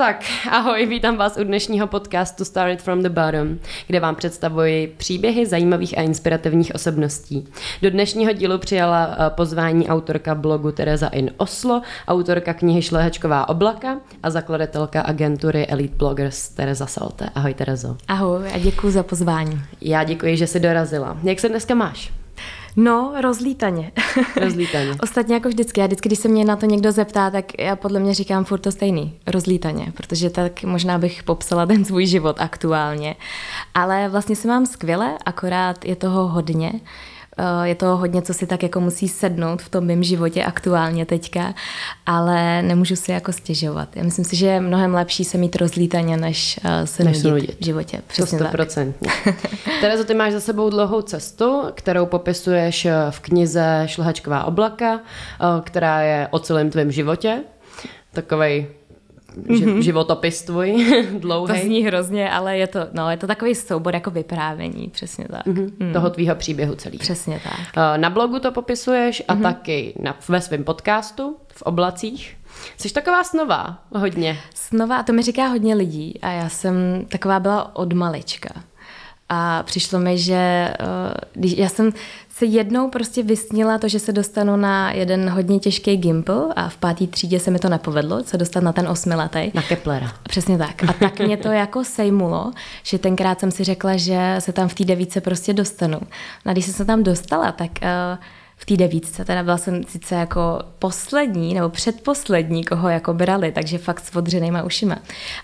Tak, ahoj, vítám vás u dnešního podcastu Started from the Bottom, kde vám představuji příběhy zajímavých a inspirativních osobností. Do dnešního dílu přijala eh, pozvání autorka blogu Tereza in Oslo, autorka knihy Šlehačková oblaka a zakladatelka agentury Elite Bloggers Tereza Salte. Ahoj Terezo. Ahoj a děkuji za pozvání. Já děkuji, že jsi dorazila. Jak se dneska máš? No, rozlítaně. Rozlítaně. Ostatně jako vždycky. Já vždycky, když se mě na to někdo zeptá, tak já podle mě říkám furt to stejný. Rozlítaně, protože tak možná bych popsala ten svůj život aktuálně. Ale vlastně se mám skvěle, akorát je toho hodně. Eh, je to hodně, co si tak jako musí sednout v tom mém životě aktuálně teďka, ale nemůžu si jako stěžovat. Já myslím si, že je mnohem lepší se mít rozlítaně, než eh, se než nudit, v životě. Přesně to 100%. tak. Terezo, ty máš za sebou dlouhou cestu, kterou popisuješ eh, v knize Šlehačková oblaka, která je o celém tvém životě. Takovej mm-hmm. životopis tvůj, dlouhý. To zní hrozně, ale je to, no, je to takový soubor jako vyprávění, přesně tak. Mm-hmm. Mm. Toho tvýho příběhu celý. Přesně tak. Eh, na blogu to popisuješ a mm-hmm. taky na, ve svém podcastu v oblacích. Jsi taková snová, hodně. Snová, to mi říká hodně lidí a já jsem taková byla od malička. A přišlo mi, že uh, když já jsem se jednou prostě vysnila to, že se dostanu na jeden hodně těžký gimpl a v pátý třídě se mi to nepovedlo, se dostat na ten osmiletý. Na Keplera. Přesně tak. A tak mě to jako sejmulo, že tenkrát jsem si řekla, že se tam v té devíce prostě dostanu. A když jsem se tam dostala, tak uh, v té devítce. Teda byla jsem sice jako poslední nebo předposlední, koho jako brali, takže fakt s odřenýma ušima.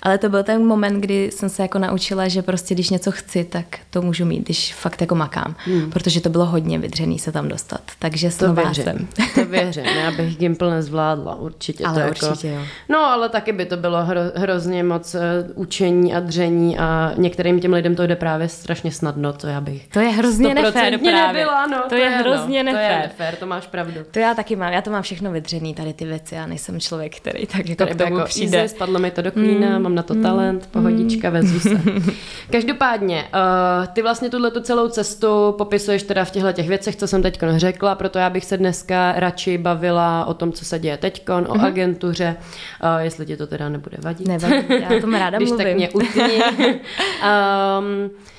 Ale to byl ten moment, kdy jsem se jako naučila, že prostě když něco chci, tak to můžu mít, když fakt jako makám. Hmm. Protože to bylo hodně vydřený se tam dostat. Takže to věřím. jsem. To věřím. Já bych Gimple nezvládla, určitě. Ale to jako- určitě jako... jo. No, ale taky by to bylo hro, hrozně moc uh, učení a dření a některým těm lidem to jde právě strašně snadno, to já bych. To je hrozně nefér právě. Nebyla, no, to, to je, je hrozně no, nefér. Nefér, to máš pravdu. To já taky mám, já to mám všechno vydřený, tady ty věci, já nejsem člověk, který tak jako k tomu jako přijde. Easy, spadlo mi to do klína, mm. mám na to talent, mm. pohodička, vezu se. Každopádně, uh, ty vlastně tuhle tu celou cestu popisuješ teda v těchto těch věcech, co jsem teď řekla, proto já bych se dneska radši bavila o tom, co se děje teď, o mm-hmm. agentuře, uh, jestli ti to teda nebude vadit. Nevadí, já tomu ráda Když mluvím. tak mě utni. um,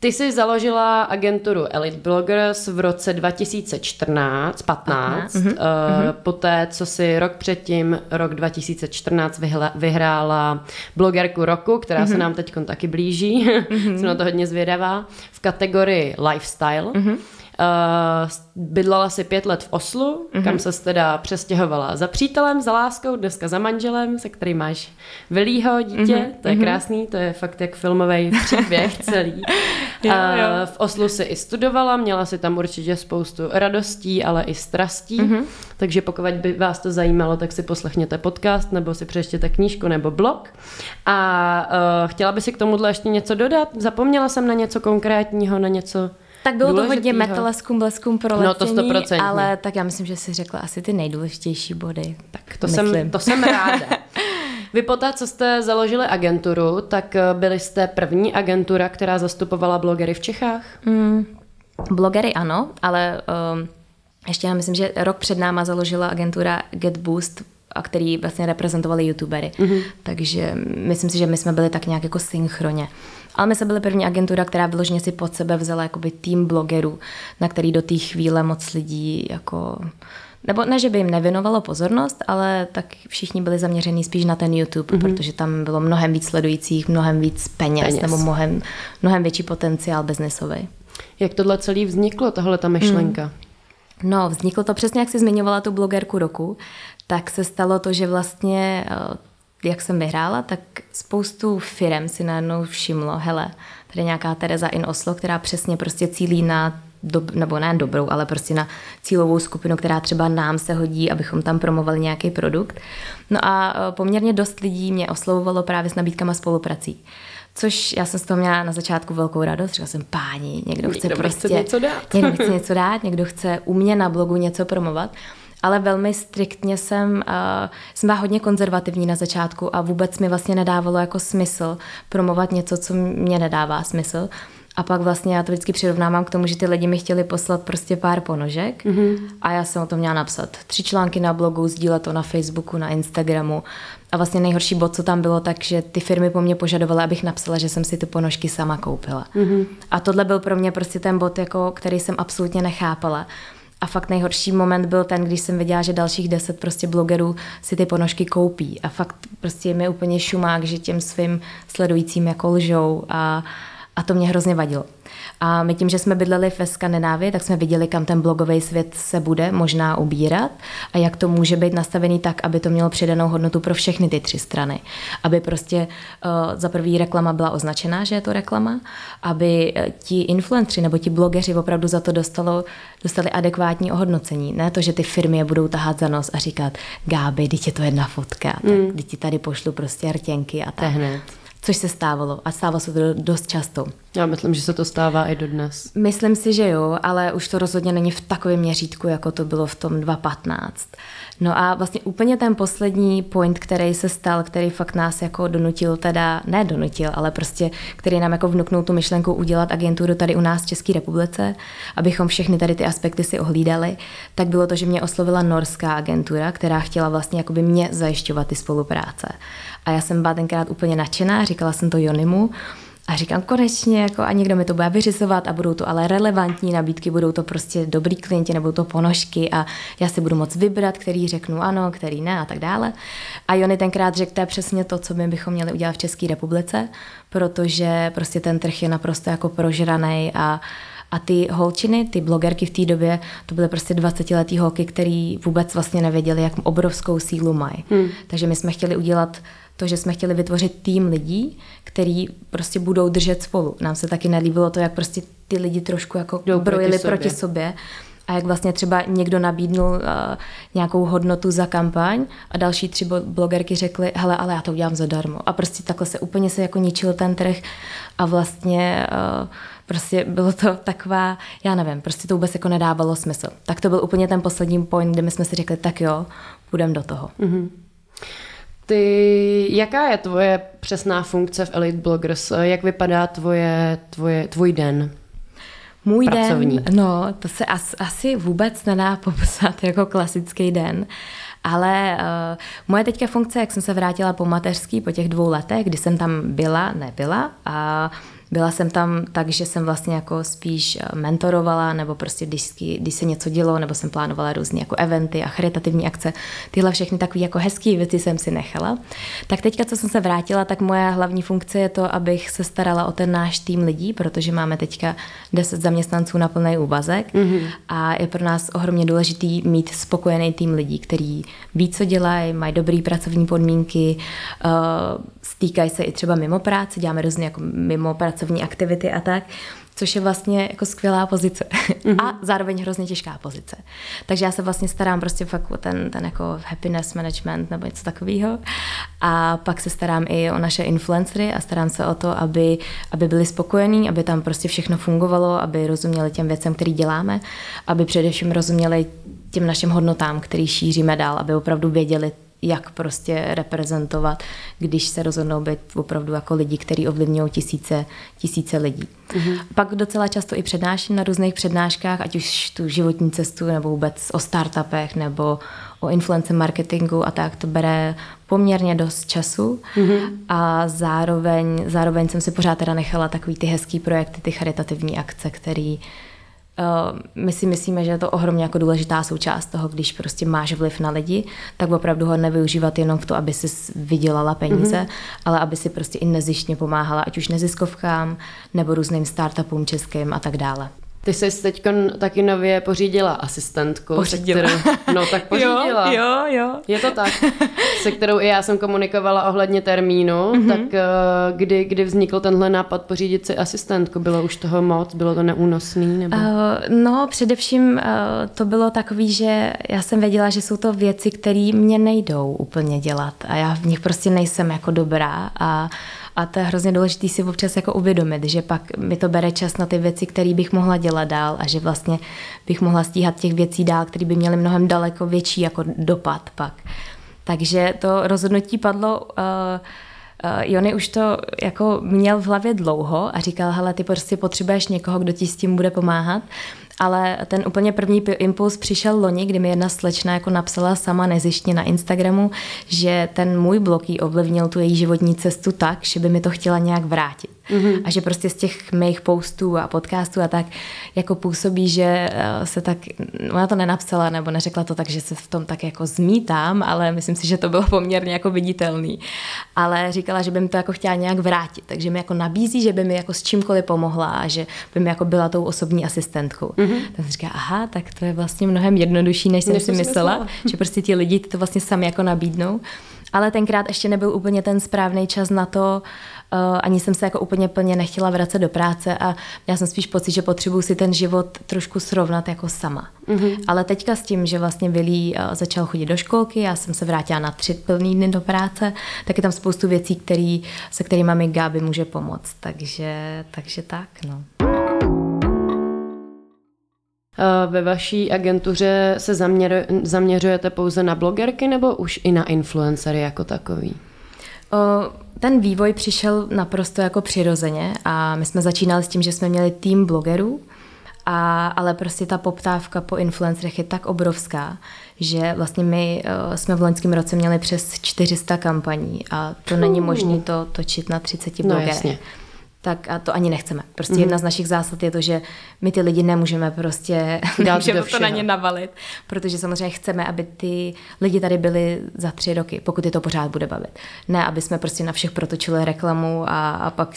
Ty jsi založila agenturu Elite Bloggers v roce 2014, 15, uh, uh, poté, co si rok předtím, rok 2014, vyhla, vyhrála blogerku roku, která uh-huh. se mhm. nám teď taky blíží, uh-huh. jsem na to hodně zvědavá, v kategorii lifestyle. Uh-huh. Uh, bydlela si pět let v Oslu, mm-hmm. kam se teda přestěhovala za přítelem, za láskou, dneska za manželem, se kterým máš velýho dítě, mm-hmm. to je mhm. krásný, to je fakt jak filmový příběh celý. jo, jo. Uh, v Oslu si i studovala, měla si tam určitě spoustu radostí, ale i strastí, mm-hmm. takže pokud by vás to zajímalo, tak si poslechněte podcast, nebo si přečtěte knížku nebo blog. A uh, chtěla by si k tomuhle ještě něco dodat? Zapomněla jsem na něco konkrétního, na něco tak bylo to hodně metaleskum, bleskum pro no, to 100%. ale tak já myslím, že si řekla asi ty nejdůležitější body. Tak to, jsem, to jsem ráda. Vy poté, co jste založili agenturu, tak eh, byli jste první agentura, která zastupovala blogery v Čechách? Mm, blogery ano, ale um, ještě já myslím, že rok před náma založila agentura Get Boost, a který vlastně reprezentovali youtubery. Mm-hmm. Takže myslím si, že my jsme byli tak nějak jako synchroně. Ale my jsme byli první agentura, která vyloženě si pod sebe vzala jakoby tým blogerů, na který do té chvíle moc lidí jako nebo ne, že by jim nevěnovalo pozornost, ale tak všichni byli zaměření spíš na ten YouTube, mm-hmm. protože tam bylo mnohem víc sledujících, mnohem víc peněz, peněz. nebo mnohem, mnohem větší potenciál biznesový. Jak tohle celý vzniklo, tahle ta myšlenka? Mm. No, vzniklo to přesně, jak jsi zmiňovala tu blogerku roku, tak se stalo to, že vlastně eh, jak jsem vyhrála, tak spoustu firem si najednou všimlo, hele, tady nějaká Tereza in Oslo, která přesně prostě cílí na dob, nebo ne dobrou, ale prostě na cílovou skupinu, která třeba nám se hodí, abychom tam promovali nějaký produkt. No a e, poměrně dost lidí mě oslovovalo právě s nabídkama spoluprací. Což já jsem z toho měla na začátku velkou radost. Říkala jsem, páni, někdo chce někdo prostě chce něco dát. někdo chce něco dát, někdo chce u mě na blogu něco promovat ale velmi striktně jsem, uh, jsem byla hodně konzervativní na začátku a vůbec mi vlastně nedávalo jako smysl promovat něco, co mě nedává smysl. A pak vlastně já to vždycky přirovnávám k tomu, že ty lidi mi chtěli poslat prostě pár ponožek mm-hmm. a já jsem o tom měla napsat. Tři články na blogu, sdílet to na Facebooku, na Instagramu. A vlastně nejhorší bod, co tam bylo, tak, že ty firmy po mně požadovaly, abych napsala, že jsem si ty ponožky sama koupila. Mm-hmm. A tohle byl pro mě prostě ten bod, jako, který jsem absolutně nechápala. A fakt nejhorší moment byl ten, když jsem viděla, že dalších deset prostě blogerů si ty ponožky koupí. A fakt prostě mi úplně šumák, že těm svým sledujícím jako lžou a, a to mě hrozně vadilo. A my tím, že jsme bydleli ve Skandinávii, tak jsme viděli, kam ten blogový svět se bude možná ubírat a jak to může být nastavený tak, aby to mělo přidanou hodnotu pro všechny ty tři strany. Aby prostě uh, za prvý reklama byla označená, že je to reklama, aby uh, ti influenceri nebo ti blogeři opravdu za to dostalo, dostali adekvátní ohodnocení. Ne to, že ty firmy je budou tahat za nos a říkat, Gáby, teď je to jedna fotka, mm. tak ti tady pošlu prostě rtěnky a tak. Hned což se stávalo a stávalo se to dost často. Já myslím, že se to stává i dodnes. Myslím si, že jo, ale už to rozhodně není v takovém měřítku, jako to bylo v tom 2015. No a vlastně úplně ten poslední point, který se stal, který fakt nás jako donutil teda, ne donutil, ale prostě, který nám jako vnuknul tu myšlenku udělat agenturu tady u nás v České republice, abychom všechny tady ty aspekty si ohlídali, tak bylo to, že mě oslovila norská agentura, která chtěla vlastně jakoby mě zajišťovat ty spolupráce. A já jsem byla tenkrát úplně nadšená, říkala jsem to Jonimu, a říkám, konečně, jako a někdo mi to bude vyřizovat a budou to ale relevantní nabídky, budou to prostě dobrý klienti, nebo to ponožky a já si budu moc vybrat, který řeknu ano, který ne a tak dále. A Jony tenkrát řekl, to je přesně to, co my bychom měli udělat v České republice, protože prostě ten trh je naprosto jako prožraný a a ty holčiny, ty blogerky v té době, to byly prostě 20-letý holky, který vůbec vlastně nevěděli, jak obrovskou sílu mají. Hmm. Takže my jsme chtěli udělat to, že jsme chtěli vytvořit tým lidí, který prostě budou držet spolu. Nám se taky nelíbilo to, jak prostě ty lidi trošku jako Jdou brojili proti sobě. proti sobě a jak vlastně třeba někdo nabídnul uh, nějakou hodnotu za kampaň a další tři blogerky řekly, hele, ale já to udělám zadarmo. A prostě takhle se úplně se jako ničil ten trh a vlastně uh, prostě bylo to taková, já nevím, prostě to vůbec jako nedávalo smysl. Tak to byl úplně ten poslední point, kde my jsme si řekli, tak jo, půjdeme do toho. Mm-hmm. Ty, jaká je tvoje přesná funkce v Elite Bloggers? Jak vypadá tvoje, tvoje, tvůj den? Můj pracovní? den, no, to se as, asi vůbec nedá popsat jako klasický den, ale uh, moje teďka funkce, jak jsem se vrátila po mateřský, po těch dvou letech, kdy jsem tam byla, nebyla a uh, byla jsem tam tak, že jsem vlastně jako spíš eh, mentorovala, nebo prostě když, když se něco dělo, nebo jsem plánovala různé jako eventy a charitativní akce. Tyhle všechny takové jako hezké věci jsem si nechala. Tak teďka, co jsem se vrátila, tak moje hlavní funkce je to, abych se starala o ten náš tým lidí, protože máme teďka 10 zaměstnanců na plný úvazek mm-hmm. a je pro nás ohromně důležitý mít spokojený tým lidí, který ví, co dělají, mají dobré pracovní podmínky, uh, stýkají se i třeba mimo práci, děláme různé jako mimo pracovní aktivity a tak, což je vlastně jako skvělá pozice mm-hmm. a zároveň hrozně těžká pozice. Takže já se vlastně starám prostě fakt o ten, ten jako happiness management nebo něco takového a pak se starám i o naše influencery a starám se o to, aby, aby byli spokojení, aby tam prostě všechno fungovalo, aby rozuměli těm věcem, který děláme, aby především rozuměli těm našim hodnotám, který šíříme dál, aby opravdu věděli, jak prostě reprezentovat, když se rozhodnou být opravdu jako lidi, kteří ovlivňují tisíce, tisíce lidí. Mm-hmm. Pak docela často i přednáším na různých přednáškách, ať už tu životní cestu, nebo vůbec o startupech, nebo o influence marketingu a tak, to bere poměrně dost času mm-hmm. a zároveň, zároveň jsem si pořád teda nechala takový ty hezký projekty, ty charitativní akce, který my si myslíme, že je to ohromně jako důležitá součást toho, když prostě máš vliv na lidi, tak opravdu ho nevyužívat jenom v to, aby si vydělala peníze, mm-hmm. ale aby si prostě i nezištně pomáhala, ať už neziskovkám nebo různým startupům českým a tak dále. Ty jsi teď taky nově pořídila asistentku. Pořídila. Kterou, no tak pořídila. Jo, jo, jo. Je to tak. Se kterou i já jsem komunikovala ohledně termínu, mm-hmm. tak uh, kdy, kdy vznikl tenhle nápad pořídit si asistentku? Bylo už toho moc? Bylo to neúnosný? Nebo? Uh, no, především uh, to bylo takový, že já jsem věděla, že jsou to věci, které mě nejdou úplně dělat a já v nich prostě nejsem jako dobrá a a to je hrozně důležité si občas jako uvědomit, že pak mi to bere čas na ty věci, které bych mohla dělat dál a že vlastně bych mohla stíhat těch věcí dál, které by měly mnohem daleko větší jako dopad pak. Takže to rozhodnutí padlo uh, Uh, Jony už to jako měl v hlavě dlouho a říkal, hele, ty prostě potřebuješ někoho, kdo ti s tím bude pomáhat ale ten úplně první impuls přišel loni, kdy mi jedna slečna jako napsala sama nezištně na Instagramu, že ten můj blog jí ovlivnil tu její životní cestu tak, že by mi to chtěla nějak vrátit. Mm-hmm. A že prostě z těch mých postů a podcastů a tak jako působí, že eh, se tak, ona to nenapsala nebo neřekla to tak, že se v tom tak jako zmítám, ale myslím si, že to bylo poměrně jako viditelný. Ale říkala, že by mi to jako chtěla nějak vrátit, takže mi jako nabízí, že by mi jako s čímkoliv pomohla a že by mi jako byla tou osobní asistentkou. Mm-hmm. Tak jsem říkala, aha, tak to je vlastně mnohem jednodušší, než jsem si myslela, myslela, že prostě ti lidi to vlastně sami jako nabídnou. Ale tenkrát ještě nebyl úplně ten správný čas na to, uh, ani jsem se jako úplně plně nechtěla vracet do práce a já jsem spíš pocit, že potřebuji si ten život trošku srovnat jako sama. Mm-hmm. Ale teďka s tím, že vlastně Vilí uh, začal chodit do školky, já jsem se vrátila na tři plný dny do práce, tak je tam spoustu věcí, který, se kterými mi Gabi může pomoct. Takže, takže tak, no. Ve vaší agentuře se zaměr, zaměřujete pouze na blogerky nebo už i na influencery jako takový? Ten vývoj přišel naprosto jako přirozeně a my jsme začínali s tím, že jsme měli tým blogerů, a, ale prostě ta poptávka po influencerech je tak obrovská, že vlastně my uh, jsme v loňském roce měli přes 400 kampaní a to není možné to točit na 30 blogerech. No, jasně tak a to ani nechceme. Prostě mm. jedna z našich zásad je to, že my ty lidi nemůžeme prostě nemůžeme to na ně navalit, protože samozřejmě chceme, aby ty lidi tady byli za tři roky, pokud je to pořád bude bavit. Ne, aby jsme prostě na všech protočili reklamu a, a pak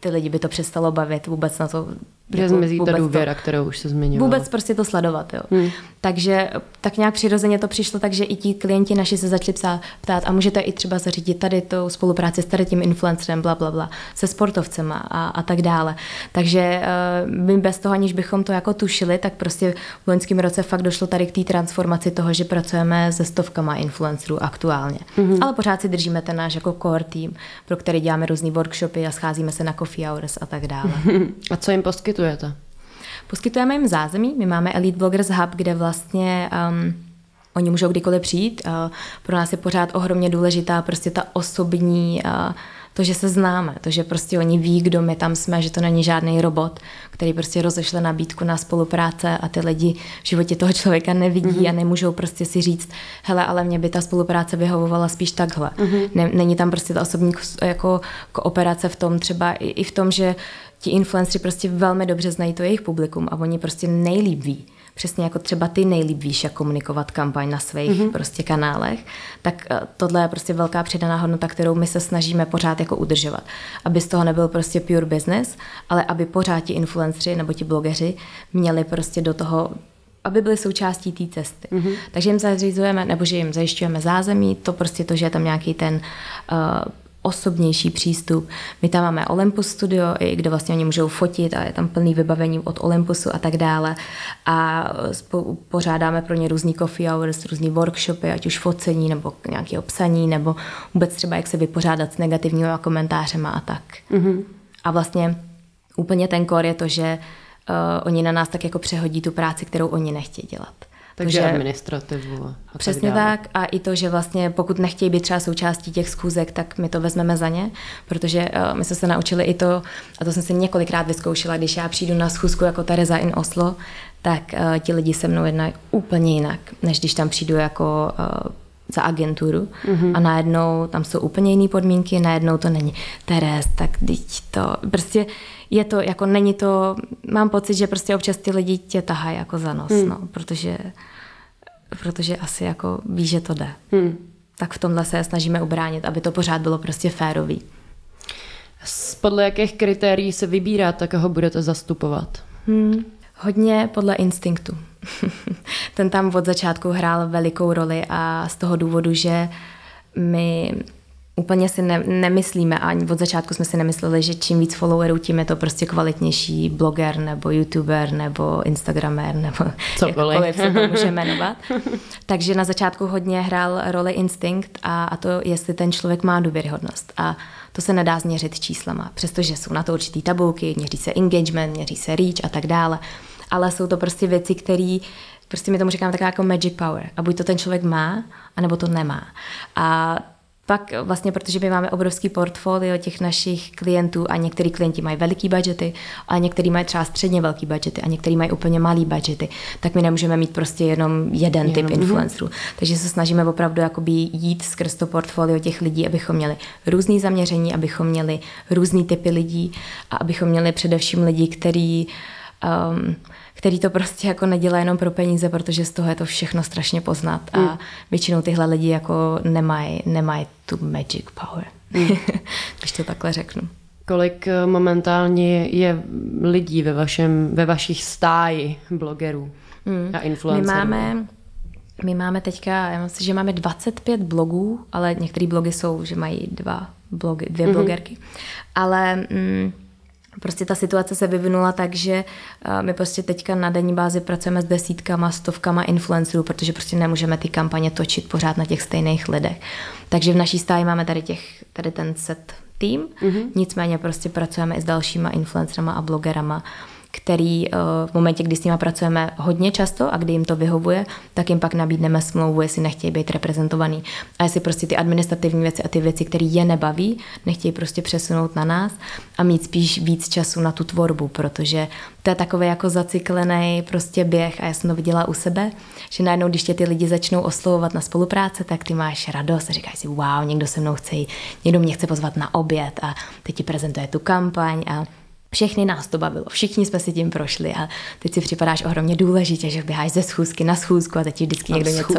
ty lidi by to přestalo bavit vůbec na to. Že jako zmizí ta důvěra, to, kterou už se zmiňovala. Vůbec prostě to sledovat, jo. Hmm. Takže tak nějak přirozeně to přišlo tak, že i ti klienti naši se začali psát, ptát a můžete i třeba zařídit tady tu spolupráci s tady tím influencerem, bla, bla, bla, se sportovcema a, a tak dále. Takže uh, my bez toho, aniž bychom to jako tušili, tak prostě v loňském roce fakt došlo tady k té transformaci toho, že pracujeme se stovkama influencerů aktuálně. Hmm. Ale pořád si držíme ten náš jako core tým, pro který děláme různé workshopy a scházíme se na coffee hours a tak dále. A co jim poskytujete? Poskytujeme jim zázemí. My máme Elite Bloggers Hub, kde vlastně um, oni můžou kdykoliv přijít. Uh, pro nás je pořád ohromně důležitá prostě ta osobní uh, to, že se známe, to, že prostě oni ví, kdo my tam jsme, že to není žádný robot, který prostě rozešle nabídku na spolupráce a ty lidi v životě toho člověka nevidí mm-hmm. a nemůžou prostě si říct, hele, ale mě by ta spolupráce vyhovovala spíš takhle. Mm-hmm. Ne, není tam prostě ta osobní jako kooperace v tom třeba i, i v tom, že ti influenceri prostě velmi dobře znají to jejich publikum a oni prostě nejlíp ví, přesně jako třeba ty nejlíp víš, jak komunikovat kampaň na svých mm-hmm. prostě kanálech, tak eh, tohle je prostě velká přidaná hodnota, kterou my se snažíme pořád jako udržovat. Aby z toho nebyl prostě pure business, ale aby pořád ti influenceri nebo ti blogeři měli prostě do toho aby byly součástí té cesty. Mm-hmm. Takže jim zařizujeme, nebo že jim zajišťujeme zázemí, to prostě to, že je tam nějaký ten uh, osobnější přístup. My tam máme Olympus Studio, kde vlastně oni můžou fotit a je tam plný vybavení od Olympusu a tak dále. A pořádáme pro ně různý coffee hours, různý workshopy, ať už focení nebo nějaké obsaní, nebo vůbec třeba jak se vypořádat s negativními komentářema a tak. Mm-hmm. A vlastně úplně ten kor je to, že uh, oni na nás tak jako přehodí tu práci, kterou oni nechtějí dělat. Takže že, administrativu. A přesně tak, tak. A i to, že vlastně pokud nechtějí být třeba součástí těch schůzek, tak my to vezmeme za ně, protože uh, my jsme se naučili i to, a to jsem si několikrát vyzkoušela, když já přijdu na schůzku jako Tereza in Oslo, tak uh, ti lidi se mnou jednají úplně jinak, než když tam přijdu jako uh, za agenturu mm-hmm. a najednou tam jsou úplně jiné podmínky, najednou to není Teres, tak teď to prostě je to, jako není to, mám pocit, že prostě občas ty lidi tě tahají jako za nos, mm. no, protože, protože asi jako ví, že to jde. Mm. Tak v tomhle se snažíme ubránit, aby to pořád bylo prostě férový. Podle jakých kritérií se vybíráte, koho budete zastupovat? Hmm. Hodně podle instinktu. Ten tam od začátku hrál velikou roli a z toho důvodu, že my úplně si ne, nemyslíme, ani od začátku jsme si nemysleli, že čím víc followerů, tím je to prostě kvalitnější bloger nebo youtuber nebo instagramer nebo cokoliv jakkoliv se to může jmenovat. Takže na začátku hodně hrál roli instinkt a, a to, jestli ten člověk má důvěryhodnost. A to se nedá změřit číslama, přestože jsou na to určitý tabulky, měří se engagement, měří se reach a tak dále. Ale jsou to prostě věci, které prostě my tomu říkáme taková jako magic power. A buď to ten člověk má, anebo to nemá. A pak vlastně, protože my máme obrovský portfolio těch našich klientů a některý klienti mají veliký budgety a některý mají třeba středně velký budgety a některý mají úplně malý budgety, tak my nemůžeme mít prostě jenom jeden typ mm-hmm. influencerů. Takže se snažíme opravdu jakoby jít skrz to portfolio těch lidí, abychom měli různý zaměření, abychom měli různý typy lidí a abychom měli především lidi, který um, který to prostě jako nedělá jenom pro peníze, protože z toho je to všechno strašně poznat a mm. většinou tyhle lidi jako nemají nemaj tu magic power, mm. když to takhle řeknu. Kolik eh, momentálně je lidí ve, vašem, ve vašich stáji blogerů mm. a influencerů? My máme, my máme teďka, já myslím, že máme 25 blogů, ale některé blogy jsou, že mají dva blogy, dvě mm-hmm. blogerky. Ale mm, Prostě ta situace se vyvinula tak, že eh, my prostě teďka na denní bázi pracujeme s desítkama, stovkama influencerů, protože prostě nemůžeme ty kampaně točit pořád na těch stejných lidech. Takže v naší stáji máme tady, těch, tady ten set tým, mm-hmm. nicméně prostě pracujeme i s dalšíma influencerama a blogerama, který eh, v momentě, kdy s nimi pracujeme hodně často a kdy jim to vyhovuje, tak jim pak nabídneme smlouvu, jestli nechtějí být reprezentovaný. A jestli prostě ty administrativní věci a ty věci, které je nebaví, nechtějí prostě přesunout na nás a mít spíš víc času na tu tvorbu, protože to je takový jako zacyklený prostě běh a já jsem to viděla u sebe, že najednou, když tě ty lidi začnou oslovovat na spolupráce, tak ty máš radost a říkáš si, wow, někdo se mnou chce, někdo mě chce pozvat na oběd a teď ti prezentuje tu kampaň a všechny nás to bavilo, všichni jsme si tím prošli a teď si připadáš ohromně důležitě, že běháš ze schůzky na schůzku a teď ti vždycky někdo něco,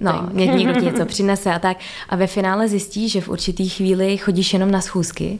no, někdo ti něco přinese a tak. A ve finále zjistíš, že v určitý chvíli chodíš jenom na schůzky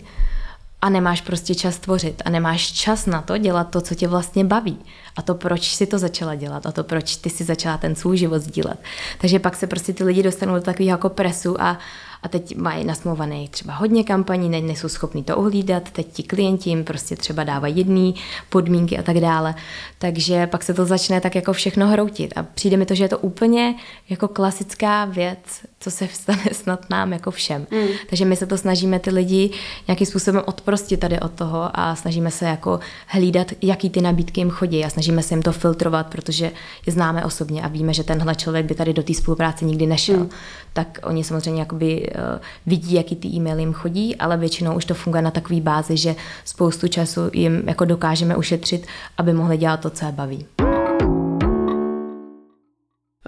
a nemáš prostě čas tvořit a nemáš čas na to dělat to, co tě vlastně baví. A to, proč si to začala dělat a to, proč ty si začala ten svůj život sdílet. Takže pak se prostě ty lidi dostanou do takového jako presu a, a teď mají nasmluvaný třeba hodně kampaní, ne, nejsou schopní to uhlídat, teď ti klienti jim prostě třeba dávají jedné podmínky a tak dále. Takže pak se to začne tak jako všechno hroutit a přijde mi to, že je to úplně jako klasická věc, co se stane snad nám jako všem. Mm. Takže my se to snažíme ty lidi nějakým způsobem odprostit tady od toho a snažíme se jako hlídat, jaký ty nabídky jim chodí a snažíme se jim to filtrovat, protože je známe osobně a víme, že tenhle člověk by tady do té spolupráce nikdy nešel. Mm. Tak oni samozřejmě jakoby uh, vidí, jaký ty e-maily jim chodí, ale většinou už to funguje na takové bázi, že spoustu času jim jako dokážeme ušetřit, aby mohli dělat to, co je baví.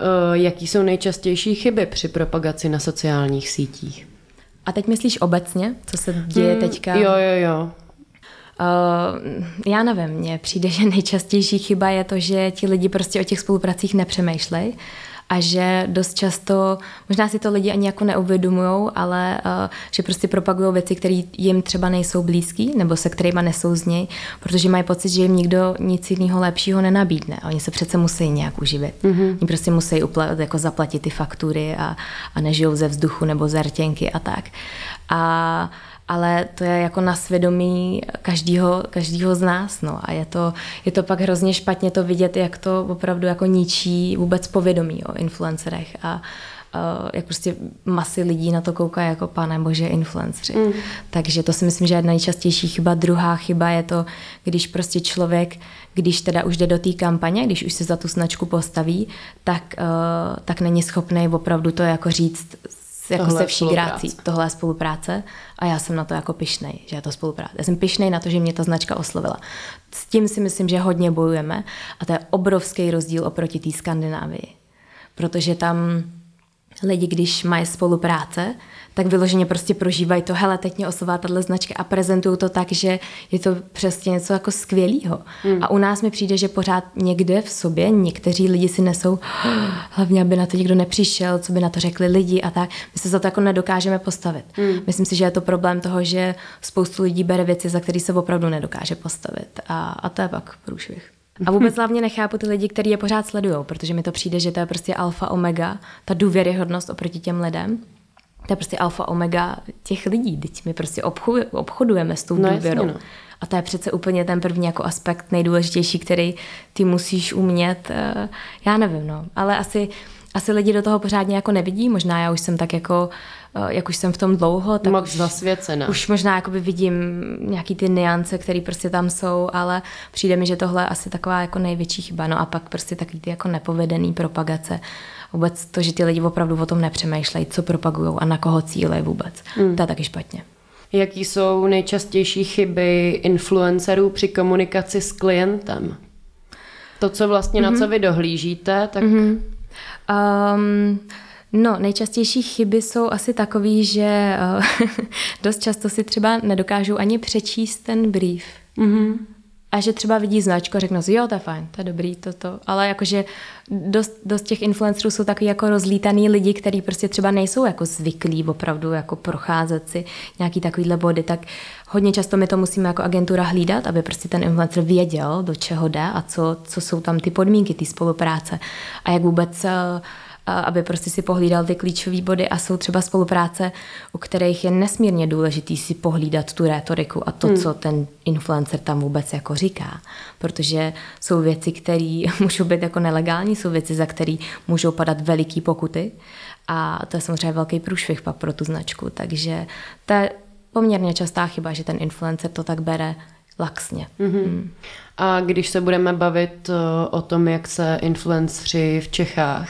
Uh, jaký jsou nejčastější chyby při propagaci na sociálních sítích? A teď myslíš obecně, co se děje hmm, teďka? Jo, jo, jo. Uh, já nevím, mně přijde, že nejčastější chyba je to, že ti lidi prostě o těch spolupracích nepřemýšlejí a že dost často, možná si to lidi ani jako neuvědomují, ale uh, že prostě propagují věci, které jim třeba nejsou blízký nebo se kterými něj, protože mají pocit, že jim nikdo nic jiného lepšího nenabídne. A oni se přece musí nějak uživit. Mm-hmm. Oni prostě musí uplat, jako zaplatit ty faktury a, a nežijou ze vzduchu nebo ze rtěnky a tak. A ale to je jako na svědomí každýho, každýho z nás. No. A je to, je to pak hrozně špatně to vidět, jak to opravdu jako ničí vůbec povědomí o influencerech a Uh, jak prostě masy lidí na to koukají jako pane bože influenceri. Mm. Takže to si myslím, že je nejčastější chyba. Druhá chyba je to, když prostě člověk, když teda už jde do té kampaně, když už se za tu značku postaví, tak, uh, tak není schopný opravdu to jako říct jako tohle se vší grácí. Tohle je spolupráce a já jsem na to jako pišnej, že je to spolupráce. Já jsem pišnej na to, že mě ta značka oslovila. S tím si myslím, že hodně bojujeme a to je obrovský rozdíl oproti té Skandinávii. Protože tam lidi, když mají spolupráce, tak vyloženě prostě prožívají to, hele, teď mě oslová tahle značka a prezentují to tak, že je to přesně něco jako skvělého. Hmm. A u nás mi přijde, že pořád někde v sobě někteří lidi si nesou, hlavně aby na to někdo nepřišel, co by na to řekli lidi a tak. My se za to jako nedokážeme postavit. Hmm. Myslím si, že je to problém toho, že spoustu lidí bere věci, za které se opravdu nedokáže postavit. A, a to je pak průšvih. A vůbec hlavně nechápu ty lidi, kteří je pořád sledují, protože mi to přijde, že to je prostě alfa omega, ta důvěryhodnost oproti těm lidem. To je prostě alfa omega těch lidí. Teď my prostě obchodujeme s tou no, důvěrou. Jasně, no. A to je přece úplně ten první jako aspekt nejdůležitější, který ty musíš umět. Eh, já nevím, no. Ale asi asi lidi do toho pořádně jako nevidí, možná já už jsem tak jako, eh, jak už jsem v tom dlouho, tak Moc už, zasvěcená. už možná jakoby vidím nějaký ty niance, které prostě tam jsou, ale přijde mi, že tohle je asi taková jako největší chyba. No a pak prostě takový ty jako nepovedený propagace. Vůbec to, že ty lidi opravdu o tom nepřemýšlejí, co propagují a na koho cílejí vůbec. Mm. To je taky špatně. Jaký jsou nejčastější chyby influencerů při komunikaci s klientem? To, co vlastně mm-hmm. na co vy dohlížíte, tak... Mm-hmm. Um, no, nejčastější chyby jsou asi takový, že uh, dost často si třeba nedokážou ani přečíst ten brief. Mm-hmm. A že třeba vidí značku a řeknou si, jo, to je fajn, to je dobrý, toto. Ale jakože dost, dost těch influencerů jsou takový jako rozlítaný lidi, kteří prostě třeba nejsou jako zvyklí opravdu jako procházet si nějaký takovýhle body, tak hodně často my to musíme jako agentura hlídat, aby prostě ten influencer věděl, do čeho jde a co, co jsou tam ty podmínky té spolupráce a jak vůbec uh, aby prostě si pohlídal ty klíčové body a jsou třeba spolupráce, u kterých je nesmírně důležitý si pohlídat tu rétoriku a to, hmm. co ten influencer tam vůbec jako říká. Protože jsou věci, které můžou být jako nelegální, jsou věci, za které můžou padat veliký pokuty a to je samozřejmě velký průšvih pak pro tu značku. Takže to je poměrně častá chyba, že ten influencer to tak bere laxně. Mm-hmm. Mm. A když se budeme bavit eh, o tom, jak se influenceri v Čechách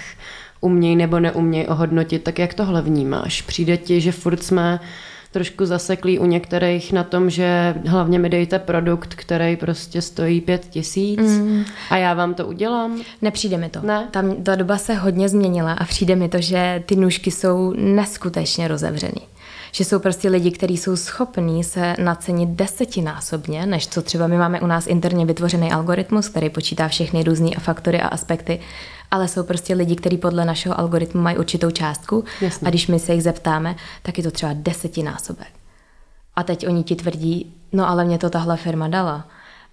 uměj nebo neuměj ohodnotit, tak jak tohle vnímáš? Přijde ti, že furt jsme trošku zaseklí u některých na tom, že hlavně mi dejte produkt, který prostě stojí pět tisíc mm. a já vám to udělám? Nepřijde mi to. Ne? Tam ta doba se hodně změnila a přijde mi to, že ty nůžky jsou neskutečně rozevřený že jsou prostě lidi, kteří jsou schopní se nacenit desetinásobně, než co třeba my máme u nás interně vytvořený algoritmus, který počítá všechny různé faktory a aspekty, ale jsou prostě lidi, kteří podle našeho algoritmu mají určitou částku Jasně. a když my se jich zeptáme, tak je to třeba desetinásobek. A teď oni ti tvrdí, no ale mě to tahle firma dala.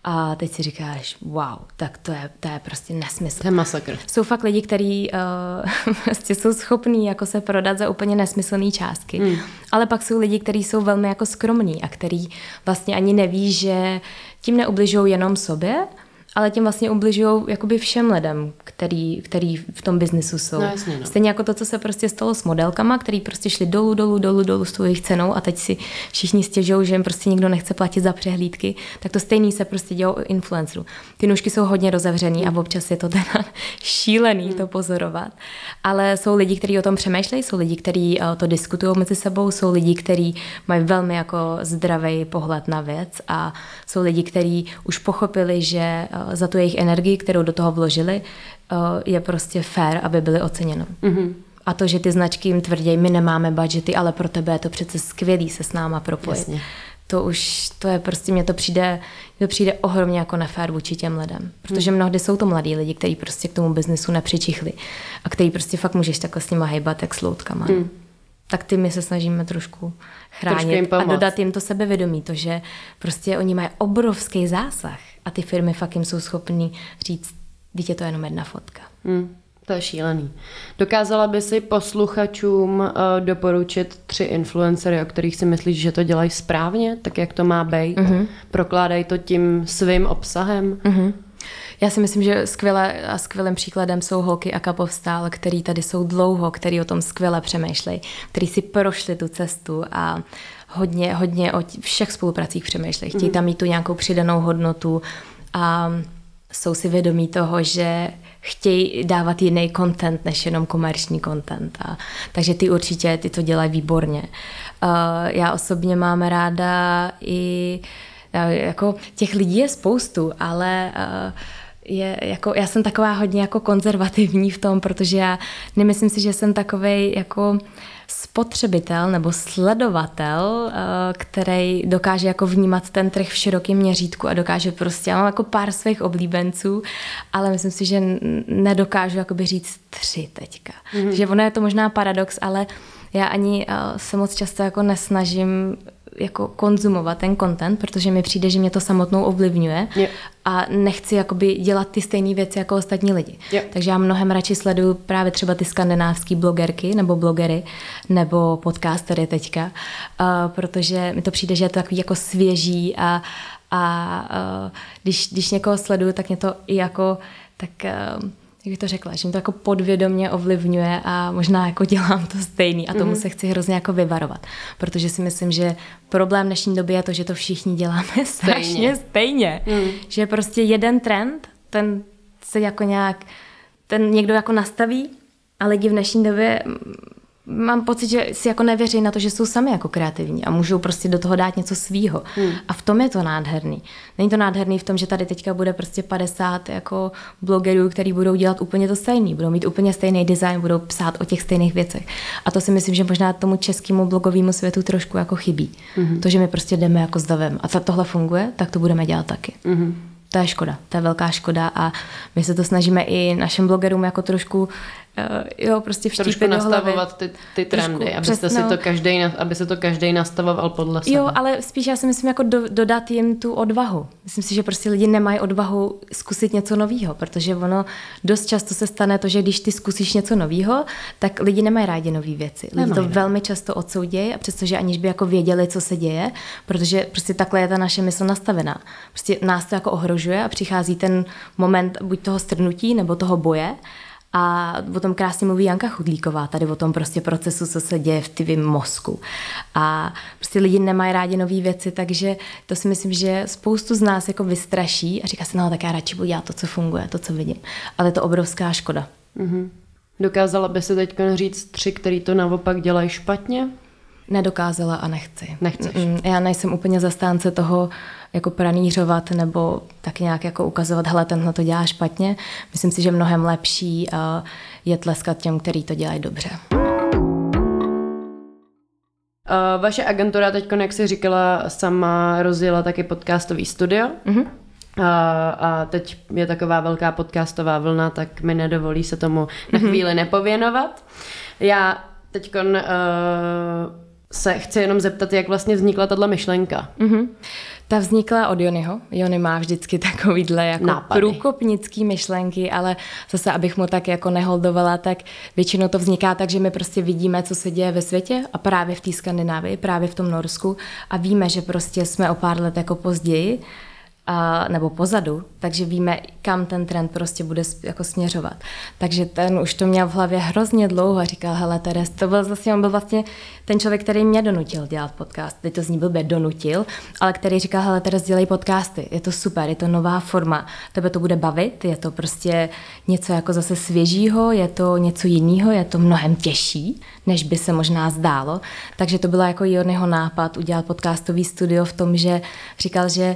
A teď si říkáš, wow, tak to je, to je prostě nesmysl. To je masakr. Jsou fakt lidi, kteří uh, prostě jsou schopní jako se prodat za úplně nesmyslné částky. Mm. Ale pak jsou lidi, kteří jsou velmi jako skromní a kteří vlastně ani neví, že tím neubližují jenom sobě, ale tím vlastně ubližují jakoby všem lidem, který, který v tom biznesu jsou. No, jasně, no. Stejně jako to, co se prostě stalo s modelkama, který prostě šli dolů, dolů, dolů, dolů s tou jejich cenou a teď si všichni stěžují, že jim prostě nikdo nechce platit za přehlídky, tak to stejný se prostě dělo u influencerů. Ty nůžky jsou hodně rozevřený a občas je to teda šílený to pozorovat. Ale jsou lidi, kteří o tom přemýšlejí, jsou lidi, kteří eh, to diskutují mezi sebou, jsou lidi, kteří mají velmi jako zdravý pohled na věc a jsou lidi, kteří už pochopili, že eh, za tu jejich energii, kterou do toho vložili, eh, je prostě fair, aby byly oceněno. Mm-hmm. A to, že ty značky jim tvrdí, my nemáme budžety, ale pro tebe je to přece skvělý se s náma propojit. Jasně. To už, to je prostě, mně to přijde, to přijde ohromně jako nefér vůči těm lidem. Protože mm. mnohdy jsou to mladí lidi, kteří prostě k tomu biznesu nepřičichli a který prostě fakt můžeš takhle s nima hejbat jak s loutkama. Mm tak ty my se snažíme trošku chránit a dodat jim to sebevědomí, to, že prostě oni mají obrovský zásah a ty firmy fakt jim jsou schopní říct, dítě to je jenom jedna fotka. Hmm, to je šílený. Dokázala by si posluchačům uh, doporučit tři influencery, o kterých si myslíš, že to dělají správně, tak jak to má být? Uh-huh. Prokládají to tím svým obsahem? Uh-huh. Já si myslím, že skvěle a skvělým příkladem jsou holky a kapovstál, který tady jsou dlouho, který o tom skvěle přemýšlejí, který si prošli tu cestu a hodně, hodně o všech spolupracích přemýšlejí. Chtějí mhm. tam mít tu nějakou přidanou hodnotu a jsou si vědomí toho, že chtějí dávat jiný content než jenom komerční content. A, takže ty určitě ty to dělají výborně. Uh, já osobně mám ráda i uh, jako těch lidí je spoustu, ale uh, je jako, já jsem taková hodně jako konzervativní v tom, protože já nemyslím si, že jsem takový jako spotřebitel nebo sledovatel, eh, který dokáže jako vnímat ten trh v širokém měřítku a dokáže prostě, já mám jako pár svých oblíbenců, ale myslím si, že nedokážu jakoby říct tři teďka. Mm-hmm. Že ono je to možná paradox, ale já ani uh, se moc často jako nesnažím jako konzumovat ten content, protože mi přijde, že mě to samotnou ovlivňuje yeah. a nechci jakoby dělat ty stejné věci jako ostatní lidi. Yeah. Takže já mnohem radši sleduju právě třeba ty skandinávské blogerky nebo blogery nebo podcastery teďka, uh, protože mi to přijde, že je to takový jako svěží a, a uh, když, když někoho sleduju, tak mě to i jako tak uh, jak bych to řekla, že mi to jako podvědomě ovlivňuje a možná jako dělám to stejný a tomu mm-hmm. se chci hrozně jako vyvarovat, protože si myslím, že problém dnešní doby je to, že to všichni děláme strašně stejně, mm. že prostě jeden trend, ten se jako nějak, ten někdo jako nastaví a lidi v dnešní době mám pocit, že si jako nevěří na to, že jsou sami jako kreativní a můžou prostě do toho dát něco svýho. Hmm. A v tom je to nádherný. Není to nádherný v tom, že tady teďka bude prostě 50 jako blogerů, který budou dělat úplně to stejný, budou mít úplně stejný design, budou psát o těch stejných věcech. A to si myslím, že možná tomu českému blogovému světu trošku jako chybí. Hmm. To, že my prostě jdeme jako s davem a tohle funguje, tak to budeme dělat taky. Hmm to je škoda, to je velká škoda a my se to snažíme i našim blogerům jako trošku Uh, jo, prostě Trošku nastavovat ty, ty trendy, Trošku, abyste si to každý, aby se to každý nastavoval podle sebe. Jo, ale spíš já si myslím jako do, dodat jim tu odvahu. Myslím si, že prostě lidi nemají odvahu zkusit něco nového, protože ono dost často se stane to, že když ty zkusíš něco nového, tak lidi nemají rádi nové věci. Lidi nemají, to ne. velmi často odsoudějí, a přestože aniž by jako věděli, co se děje, protože prostě takhle je ta naše mysl nastavená. Prostě nás to jako ohrožuje a přichází ten moment buď toho strnutí nebo toho boje a o tom krásně mluví Janka Chudlíková, tady o tom prostě procesu, co se děje v tvým mozku. A prostě lidi nemají rádi nové věci, takže to si myslím, že spoustu z nás jako vystraší a říká si, no tak já radši budu dělat to, co funguje, to, co vidím. Ale je to obrovská škoda. Mm-hmm. Dokázala by se teď říct tři, který to naopak dělají špatně? Nedokázala a nechci. Nechceš. Já nejsem úplně zastánce toho jako pranířovat nebo tak nějak jako ukazovat, hele, tenhle to dělá špatně. Myslím si, že mnohem lepší je tleskat těm, který to dělají dobře. vaše agentura teď, jak jsi říkala, sama rozjela taky podcastový studio. Mm-hmm. A, a teď je taková velká podcastová vlna, tak mi nedovolí se tomu na mhm. chvíli nepověnovat. Já teď uh, se chci jenom zeptat, jak vlastně vznikla tato myšlenka. Mm-hmm. Ta vznikla od Jonyho. Jony má vždycky takovýhle jako Nápady. průkopnický myšlenky, ale zase, abych mu tak jako neholdovala, tak většinou to vzniká tak, že my prostě vidíme, co se děje ve světě a právě v té Skandinávii, právě v tom Norsku a víme, že prostě jsme o pár let jako později a, nebo pozadu, takže víme, kam ten trend prostě bude jako směřovat. Takže ten už to měl v hlavě hrozně dlouho a říkal, hele Teres, to byl zase, on byl vlastně ten člověk, který mě donutil dělat podcast. Teď to zní blbě donutil, ale který říkal, hele Teres, dělej podcasty, je to super, je to nová forma, tebe to bude bavit, je to prostě něco jako zase svěžího, je to něco jiného, je to mnohem těžší, než by se možná zdálo. Takže to byla jako jeho nápad udělat podcastový studio v tom, že říkal, že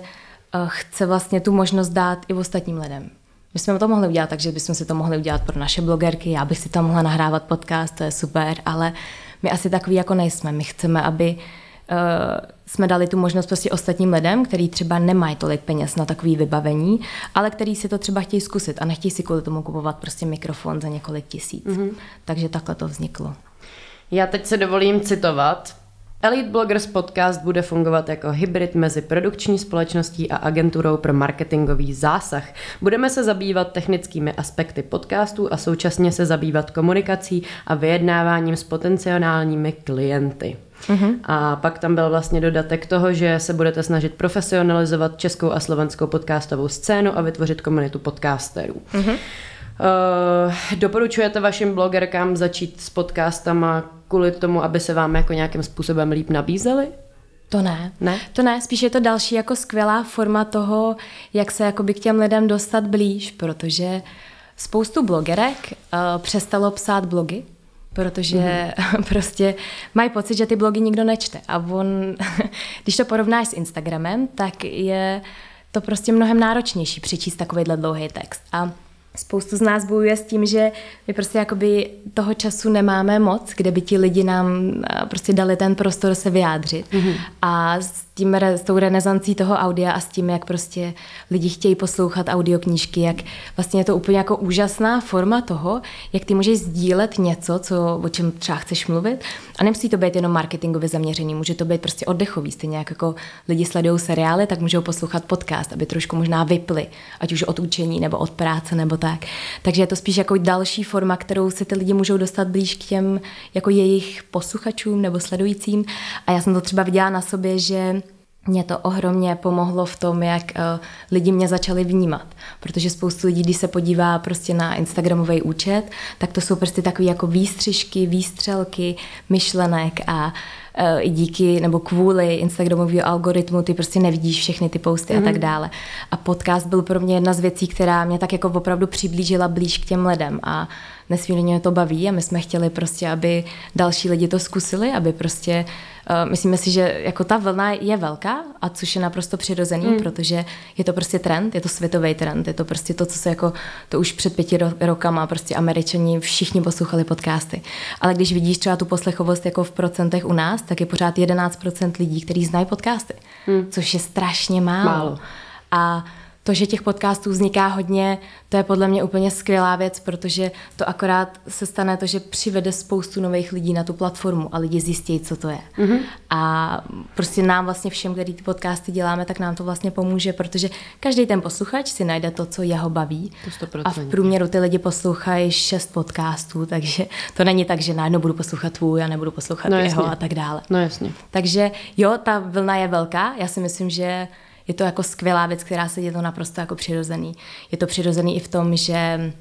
chce vlastně tu možnost dát i ostatním lidem. My jsme to mohli udělat tak, že bychom si to mohli udělat pro naše blogerky, já bych si tam mohla nahrávat podcast, to je super, ale my asi takový jako nejsme. My chceme, aby uh, jsme dali tu možnost prostě ostatním lidem, kteří třeba nemají tolik peněz na takový vybavení, ale který si to třeba chtějí zkusit a nechtějí si kvůli tomu kupovat prostě mikrofon za několik tisíc. Mm-hmm. Takže takhle to vzniklo. Já teď se dovolím citovat Elite Bloggers podcast bude fungovat jako hybrid mezi produkční společností a agenturou pro marketingový zásah. Budeme se zabývat technickými aspekty podcastů a současně se zabývat komunikací a vyjednáváním s potenciálními klienty. Mm-hmm. A pak tam byl vlastně dodatek toho, že se budete snažit profesionalizovat českou a slovenskou podcastovou scénu a vytvořit komunitu podcasterů. Mm-hmm. Uh, doporučujete vašim blogerkám začít s podcastama kvůli tomu, aby se vám jako nějakým způsobem líp nabízely? To ne. ne. To ne, spíš je to další jako skvělá forma toho, jak se jakoby k těm lidem dostat blíž, protože spoustu blogerek uh, přestalo psát blogy, protože mm-hmm. prostě mají pocit, že ty blogy nikdo nečte. A on, když to porovnáš s Instagramem, tak je to prostě mnohem náročnější přečíst takovýhle dlouhý text. A spoustu z nás bojuje s tím, že my prostě jakoby toho času nemáme moc, kde by ti lidi nám eh, prostě dali ten prostor se vyjádřit. Mm-hmm. A s tím, s tou renesancí toho audia a s tím, jak prostě lidi chtějí poslouchat audioknížky, jak vlastně je to úplně jako úžasná forma toho, jak ty můžeš sdílet něco, co, o čem třeba chceš mluvit. A nemusí to být jenom marketingově zaměřený, může to být prostě oddechový. Stejně jako lidi sledují seriály, tak můžou poslouchat podcast, aby trošku možná vypli, ať už od učení nebo od práce nebo tak. Takže je to spíš jako další forma, kterou se ty lidi můžou dostat blíž k těm jako jejich posluchačům nebo sledujícím. A já jsem to třeba viděla na sobě, že mě to ohromně pomohlo v tom, jak uh, lidi mě začali vnímat. Protože spoustu lidí, když se podívá prostě na Instagramový účet, tak to jsou prostě takové jako výstřižky, výstřelky, myšlenek a uh, i díky nebo kvůli Instagramového algoritmu ty prostě nevidíš všechny ty posty mm-hmm. a tak mhm. dále. A podcast byl pro mě jedna z věcí, která mě tak jako opravdu přiblížila blíž k těm lidem a nesmírně to baví a my jsme chtěli prostě, aby další lidi to zkusili, aby prostě uh, myslíme si, že jako ta vlna je velká a což je naprosto přirozený, mm. protože je to prostě trend, je to světový trend, je to prostě to, co se jako, to už před pěti ro- rokama prostě američani všichni poslouchali podcasty. Ale když vidíš třeba tu poslechovost jako v procentech u nás, tak je pořád 11% lidí, kteří znají podcasty, mm. což je strašně málo. málo. A to, že těch podcastů vzniká hodně, to je podle mě úplně skvělá věc, protože to akorát se stane to, že přivede spoustu nových lidí na tu platformu a lidi zjistí, co to je. Mm-hmm. A prostě nám vlastně všem, který ty podcasty děláme, tak nám to vlastně pomůže, protože každý ten posluchač si najde to, co jeho baví. To a v průměru ty lidi poslouchají šest podcastů, takže to není tak, že najednou budu poslouchat tvůj a nebudu poslouchat no, jeho a tak dále. No jasně. Takže jo, ta vlna je velká. Já si myslím, že je to jako skvělá věc, která se je to naprosto jako přirozený. Je to přirozený i v tom, že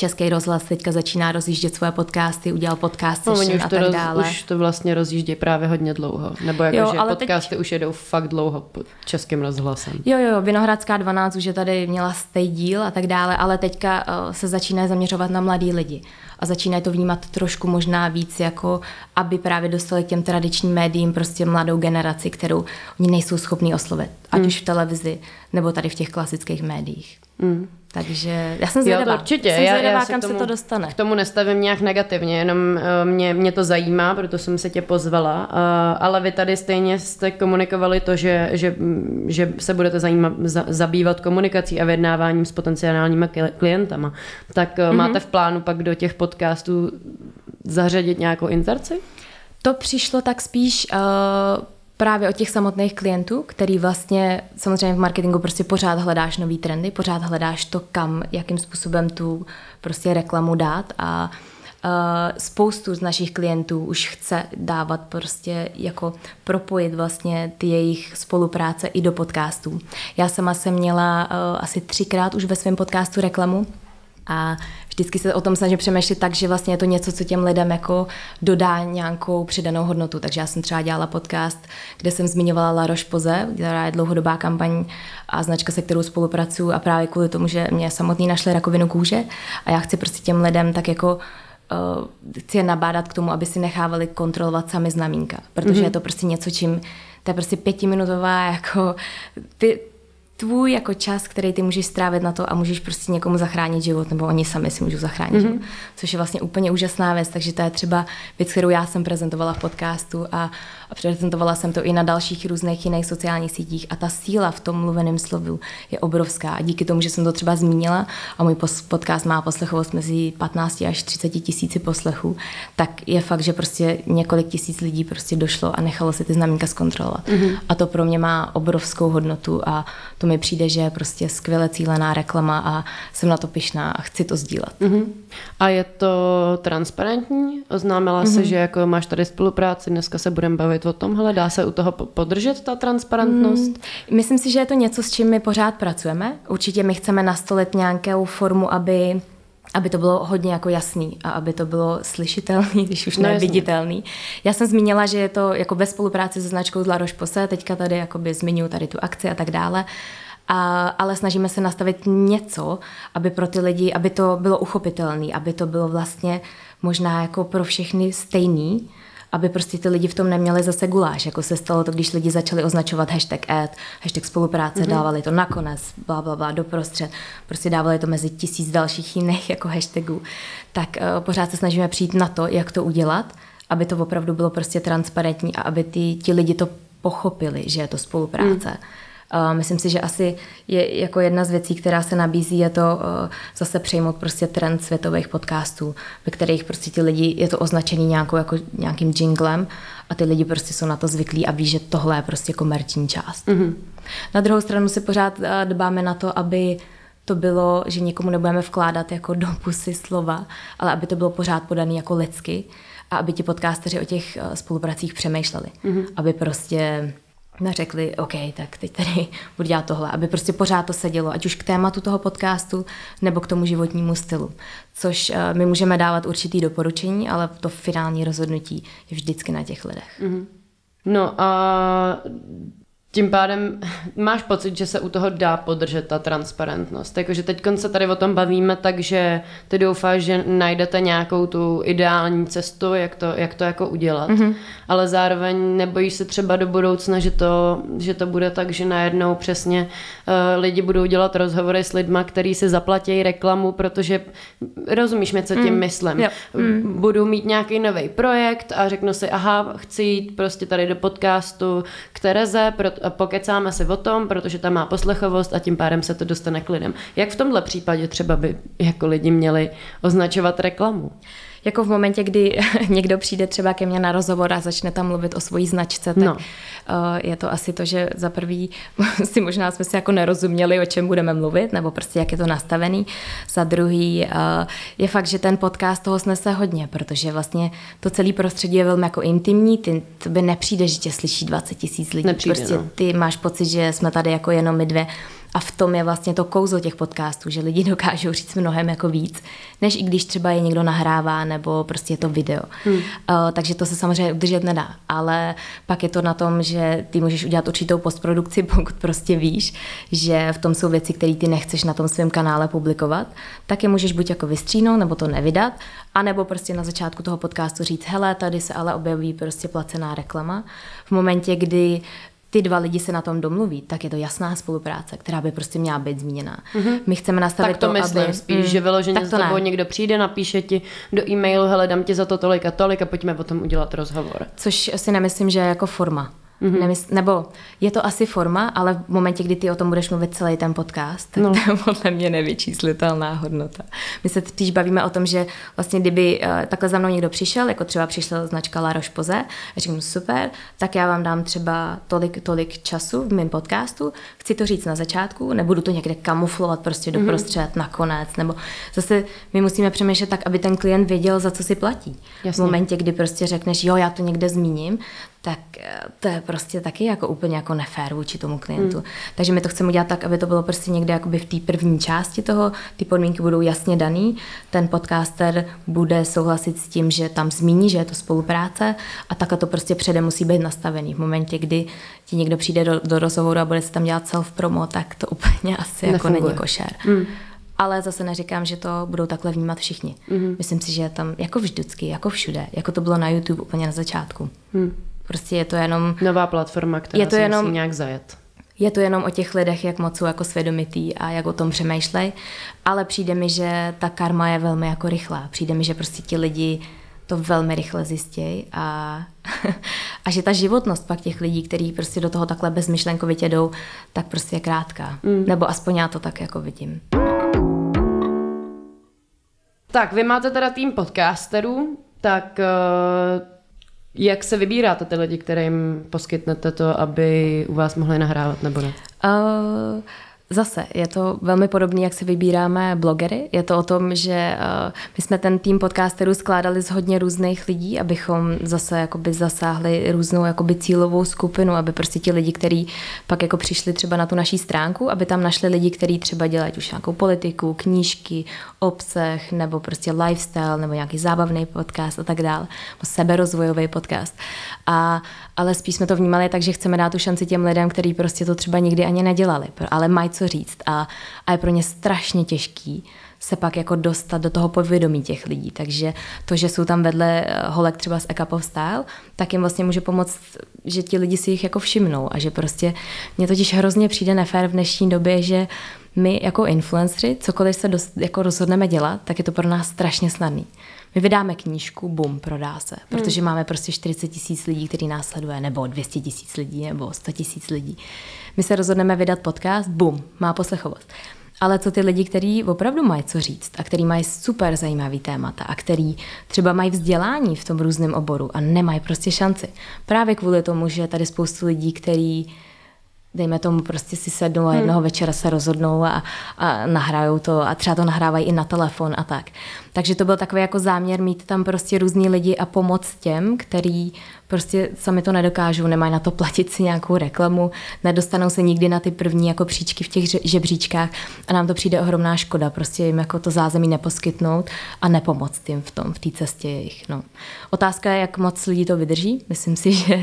Český rozhlas teďka začíná rozjíždět svoje podcasty, udělal podcast no, oni už a to tak roz, dále. Už to vlastně rozjíždí právě hodně dlouho. Nebo jako, jo, že ale podcasty teď... už jedou fakt dlouho pod českým rozhlasem. Jo, jo, Vinohradská 12 už je tady měla stej díl a tak dále, ale teďka uh, se začíná zaměřovat na mladý lidi a začínají to vnímat trošku možná víc, jako aby právě dostali k těm tradičním médiím prostě mladou generaci, kterou oni nejsou schopní oslovit, ať mm. už v televizi nebo tady v těch klasických médiích. Mm. Takže já jsem zvědavá. Jo, to určitě. Jsem zvědavá, já, já kam tomu, se to dostane. K tomu nestavím nějak negativně, jenom uh, mě, mě to zajímá, proto jsem se tě pozvala. Uh, ale vy tady stejně jste komunikovali to, že, že, že se budete zajímat, za, zabývat komunikací a vyjednáváním s potenciálními klientama. Tak uh, mm-hmm. máte v plánu pak do těch podcastů zařadit nějakou inzerci? To přišlo tak spíš... Uh, právě od těch samotných klientů, který vlastně samozřejmě v marketingu prostě pořád hledáš nový trendy, pořád hledáš to, kam, jakým způsobem tu prostě reklamu dát a Uh, spoustu z našich klientů už chce dávat prostě jako propojit vlastně ty jejich spolupráce i do podcastů. Já sama jsem měla uh, asi třikrát už ve svém podcastu reklamu, a vždycky se o tom snažím přemýšlet tak, že vlastně je to něco, co těm lidem jako dodá nějakou přidanou hodnotu. Takže já jsem třeba dělala podcast, kde jsem zmiňovala La Roche-Posay, která je dlouhodobá kampaň a značka, se kterou spolupracuju a právě kvůli tomu, že mě samotný našli rakovinu kůže a já chci prostě těm lidem tak jako uh, chci je nabádat k tomu, aby si nechávali kontrolovat sami znamínka, protože mm-hmm. je to prostě něco, čím to je prostě pětiminutová jako ty, tvůj jako čas, který ty můžeš strávit na to a můžeš prostě někomu zachránit život, nebo oni sami si můžou zachránit mm-hmm. život, což je vlastně úplně úžasná věc, takže to je třeba věc, kterou já jsem prezentovala v podcastu a, a prezentovala jsem to i na dalších různých jiných sociálních sítích a ta síla v tom mluveném slovu je obrovská a díky tomu, že jsem to třeba zmínila a můj podcast má poslechovost mezi 15 až 30 tisíci poslechů, tak je fakt, že prostě několik tisíc lidí prostě došlo a nechalo si ty znamínka zkontrolovat. Mm-hmm. A to pro mě má obrovskou hodnotu a to mi přijde, že je prostě skvěle cílená reklama a jsem na to pišná a chci to sdílet. Mm-hmm. A je to transparentní? Oznámila mm-hmm. se, že jako máš tady spolupráci, dneska se budeme bavit o tomhle, dá se u toho podržet ta transparentnost? Mm, myslím si, že je to něco, s čím my pořád pracujeme. Určitě my chceme nastolit nějakou formu, aby aby to bylo hodně jako jasný a aby to bylo slyšitelný, když už no, ne viditelný. Já jsem zmínila, že je to jako ve spolupráci se značkou La Roche-Posay, teďka tady jakoby zmiňuji tady tu akci a tak dále, a, ale snažíme se nastavit něco, aby pro ty lidi, aby to bylo uchopitelné, aby to bylo vlastně možná jako pro všechny stejný, aby prostě ty lidi v tom neměli zase guláš, jako se stalo to, když lidi začali označovat hashtag ad, hashtag spolupráce, mm-hmm. dávali to nakonec, bla, bla, bla, doprostřed, prostě dávali to mezi tisíc dalších jiných jako hashtagů, tak uh, pořád se snažíme přijít na to, jak to udělat, aby to opravdu bylo prostě transparentní a aby ty, ti lidi to pochopili, že je to spolupráce. Mm. Uh, myslím si, že asi je jako jedna z věcí, která se nabízí, je to uh, zase přejmout prostě trend světových podcastů, ve kterých prostě ti lidi, je to označený nějakou, jako nějakým jinglem a ty lidi prostě jsou na to zvyklí a ví, že tohle je prostě komerční část. Mm-hmm. Na druhou stranu si pořád uh, dbáme na to, aby to bylo, že někomu nebudeme vkládat jako do pusy slova, ale aby to bylo pořád podané jako lidsky a aby ti podcasteři o těch spolupracích přemýšleli. Mm-hmm. Aby prostě řekli, OK, tak teď tady budu dělat tohle, aby prostě pořád to sedělo, ať už k tématu toho podcastu, nebo k tomu životnímu stylu. Což uh, my můžeme dávat určitý doporučení, ale to finální rozhodnutí je vždycky na těch lidech. Mm-hmm. No a tím pádem máš pocit, že se u toho dá podržet ta transparentnost. Jakože teď se tady o tom bavíme, takže ty doufáš, že najdete nějakou tu ideální cestu, jak to, jak to jako udělat. Mm-hmm. Ale zároveň nebojíš se třeba do budoucna, že to, že to bude tak, že najednou přesně uh, lidi budou dělat rozhovory s lidma, který si zaplatí reklamu, protože rozumíš mi, co tím mm. myslím. Mm. Budu mít nějaký nový projekt a řeknu si, aha, chci jít prostě tady do podcastu k Tereze, pokecáme si o tom, protože tam má poslechovost a tím pádem se to dostane k lidem. Jak v tomhle případě třeba by jako lidi měli označovat reklamu? Jako v momentě, kdy někdo přijde třeba ke mně na rozhovor a začne tam mluvit o svojí značce, tak no. Eh, je to asi to, že za prvý si možná jsme si jako nerozuměli, o čem budeme mluvit, nebo prostě jak je to nastavený. Za druhý eh, je fakt, že ten podcast toho snese hodně, protože vlastně to celé prostředí je velmi jako intimní, ty by nepřijde, že tě slyší 20 tisíc lidí. Nepřijde, prostě no. ty máš pocit, že jsme tady jako jenom my dvě a v tom je vlastně to kouzlo těch podcastů, že lidi dokážou říct mnohem jako víc, než i když třeba je někdo nahrává nebo prostě je to video. Hmm. Uh, takže to se samozřejmě udržet nedá. Ale pak je to na tom, že ty můžeš udělat určitou postprodukci, pokud prostě víš, že v tom jsou věci, které ty nechceš na tom svém kanále publikovat, tak je můžeš buď jako vystřínout nebo to nevydat, anebo prostě na začátku toho podcastu říct, hele, tady se ale objeví prostě placená reklama. V momentě, kdy ty dva lidi se na tom domluví, tak je to jasná spolupráce, která by prostě měla být zmíněná. Mm-hmm. My chceme nastavit tak to, to myslím aby, spíš, mm, že vyloženě s tebou někdo přijde, napíše ti do e-mailu, hele, dám ti za to tolik a tolik a pojďme potom udělat rozhovor. Což si nemyslím, že je jako forma. Mm-hmm. Nemysl, nebo je to asi forma, ale v momentě, kdy ty o tom budeš mluvit celý ten podcast, tak no. to je podle mě nevyčíslitelná hodnota. My se spíš bavíme o tom, že vlastně kdyby uh, takhle za mnou někdo přišel, jako třeba přišla značka La Roche-Posay, a řeknu super, tak já vám dám třeba tolik, tolik času v mém podcastu, chci to říct na začátku, nebudu to někde kamuflovat prostě doprostřed, mm-hmm. nakonec, nebo zase my musíme přemýšlet tak, aby ten klient věděl, za co si platí. Jasně. V momentě, kdy prostě řekneš, jo, já to někde zmíním, tak eh, to je prostě taky jako úplně jako nefér vůči tomu klientu. Hmm. Takže my to chceme udělat tak, aby to bylo prostě někde jakoby v té první části toho, ty podmínky budou jasně daný, ten podcaster bude souhlasit s tím, že tam zmíní, že je to spolupráce a takhle to prostě předem musí být nastavený. V momentě, kdy ti někdo přijde do, do rozhovoru a bude se tam dělat self-promo, tak to úplně asi jako Nefunguje. jako není košer. Hmm ale zase neříkám, že to budou takhle vnímat všichni. Mm-hmm. Myslím si, že je tam jako vždycky, jako všude, jako to bylo na YouTube úplně na začátku. Mm. Prostě je to jenom... Nová platforma, která je to se jenom, musí nějak zajet. Je to jenom o těch lidech, jak moc jsou jako svědomitý a jak o tom přemýšlej, ale přijde mi, že ta karma je velmi jako rychlá. Přijde mi, že prostě ti lidi to velmi rychle zjistějí a, a že ta životnost pak těch lidí, kteří prostě do toho takhle bezmyšlenkovitě jdou, tak prostě je krátká. Mm. Nebo aspoň já to tak jako vidím. Tak, vy máte teda tým podcasterů, tak uh jak se vybíráte ty lidi, kterým poskytnete to, aby u vás mohli nahrávat nebo ne? Uh, Zase je to velmi podobné, jak si vybíráme blogery. Je to o tom, že uh, my jsme ten tým podcasterů skládali z hodně různých lidí, abychom zase jakoby zasáhli různou jakoby cílovou skupinu, aby prostě ti lidi, kteří pak jako přišli třeba na tu naší stránku, aby tam našli lidi, kteří třeba dělají už nějakou politiku, knížky, obsah nebo prostě lifestyle nebo nějaký zábavný podcast a tak dále, seberozvojový podcast. A, ale spíš jsme to vnímali tak, že chceme dát tu šanci těm lidem, kteří prostě to třeba nikdy ani nedělali, ale mají co říct a, a je pro ně strašně těžký se pak jako dostat do toho povědomí těch lidí. Takže to, že jsou tam vedle eh, holek třeba z Eka of Style, tak jim vlastně může pomoct, že ti lidi si jich jako všimnou a že prostě mně totiž hrozně přijde nefér v dnešní době, že my jako influenceri, cokoliv se dost, jako rozhodneme dělat, tak je to pro nás strašně snadný. My vydáme knížku, bum, prodá se, protože hmm. máme prostě 40 tisíc lidí, který nás sleduje, nebo 200 tisíc lidí, nebo 100 tisíc lidí. My se rozhodneme vydat podcast, bum, má poslechovost. Ale co ty lidi, kteří opravdu mají co říct a který mají super zajímavý témata a který třeba mají vzdělání v tom různém oboru a nemají prostě šanci. Právě kvůli tomu, že je tady spoustu lidí, který dejme tomu, prostě si sednou a hmm. jednoho hmm. večera se rozhodnou a, a nahrajou to a třeba to nahrávají i na telefon a tak Takže to byl takový jako záměr mít tam prostě různý lidi a pomoc těm, který prostě sami to nedokážou, nemají na to platit si nějakou reklamu, nedostanou se nikdy na ty první jako příčky v těch žebříčkách a nám to přijde ohromná škoda, prostě jim jako to zázemí neposkytnout a nepomoct jim v tom, v té cestě jejich. No. Otázka je, jak moc lidí to vydrží. Myslím si, že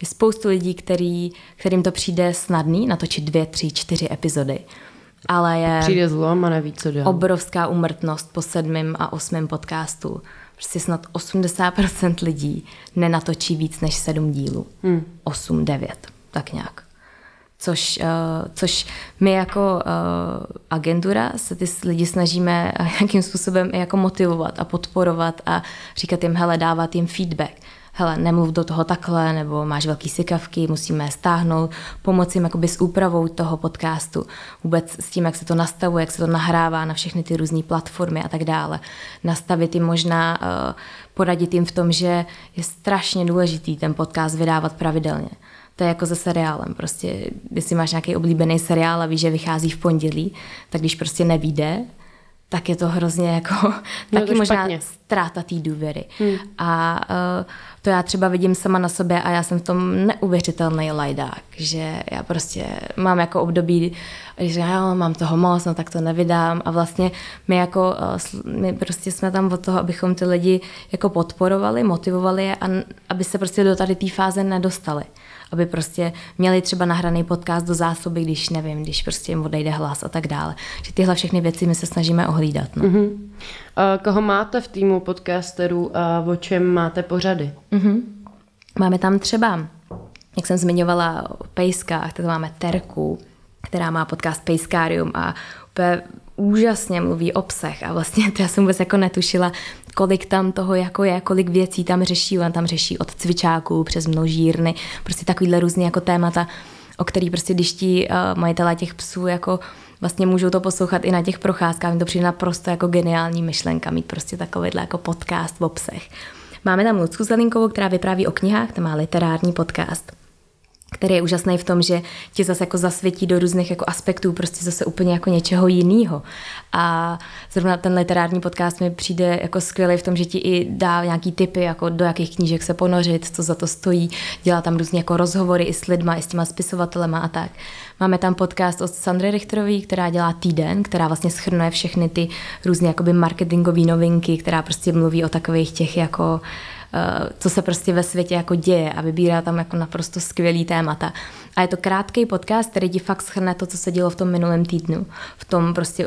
je spoustu lidí, který, kterým to přijde snadný natočit dvě, tři, čtyři epizody ale je Přijde zlom a neví, co obrovská umrtnost po sedmém a osmém podcastu. Prostě snad 80% lidí nenatočí víc než sedm dílů. Hmm. 8, 9, tak nějak. Což, uh, což my jako uh, agentura se ty lidi snažíme nějakým způsobem jako motivovat a podporovat a říkat jim, hele, dávat jim feedback hele, nemluv do toho takhle, nebo máš velký sykavky, musíme stáhnout, pomoci jim jakoby s úpravou toho podcastu, vůbec s tím, jak se to nastavuje, jak se to nahrává na všechny ty různé platformy a tak dále. Nastavit jim možná, uh, poradit jim v tom, že je strašně důležitý ten podcast vydávat pravidelně. To je jako se seriálem. Prostě, jestli máš nějaký oblíbený seriál a víš, že vychází v pondělí, tak když prostě nevíde, tak je to hrozně jako no, taky možná špatně. ztráta té důvěry. Hmm. A uh, to já třeba vidím sama na sobě a já jsem v tom neuvěřitelný lajdák, že já prostě mám jako období, že já mám toho moc, no tak to nevydám a vlastně my jako, uh, my prostě jsme tam od toho, abychom ty lidi jako podporovali, motivovali je a aby se prostě do tady té fáze nedostali aby prostě měli třeba nahraný podcast do zásoby, když nevím, když prostě jim odejde hlas a tak dále. Že tyhle všechny věci my se snažíme ohlídat. No. Uh-huh. A koho máte v týmu podcasterů a o čem máte pořady? Uh-huh. Máme tam třeba, jak jsem zmiňovala, o pejskách, tak máme Terku, která má podcast Pejskárium a úplně úžasně mluví o psech a vlastně to já jsem vůbec jako netušila, kolik tam toho jako je, kolik věcí tam řeší, on tam řeší od cvičáků přes množírny, prostě takovýhle různý jako témata, o který prostě když ti uh, majitelé těch psů jako vlastně můžou to poslouchat i na těch procházkách, mi to přijde naprosto jako geniální myšlenka, mít prostě takovýhle jako podcast o psech. Máme tam Lucku Zelinkovou, která vypráví o knihách, to má literární podcast který je úžasný v tom, že tě zase jako zasvětí do různých jako aspektů, prostě zase úplně jako něčeho jiného. A zrovna ten literární podcast mi přijde jako skvělý v tom, že ti i dá nějaký typy, jako do jakých knížek se ponořit, co za to stojí, dělá tam různě jako rozhovory i s lidma, i s těma spisovatelema a tak. Máme tam podcast od Sandry Richterové, která dělá týden, která vlastně schrnuje všechny ty různé jakoby marketingové novinky, která prostě mluví o takových těch jako co se prostě ve světě jako děje a vybírá tam jako naprosto skvělý témata. A je to krátký podcast, který ti fakt schrne to, co se dělo v tom minulém týdnu, v tom prostě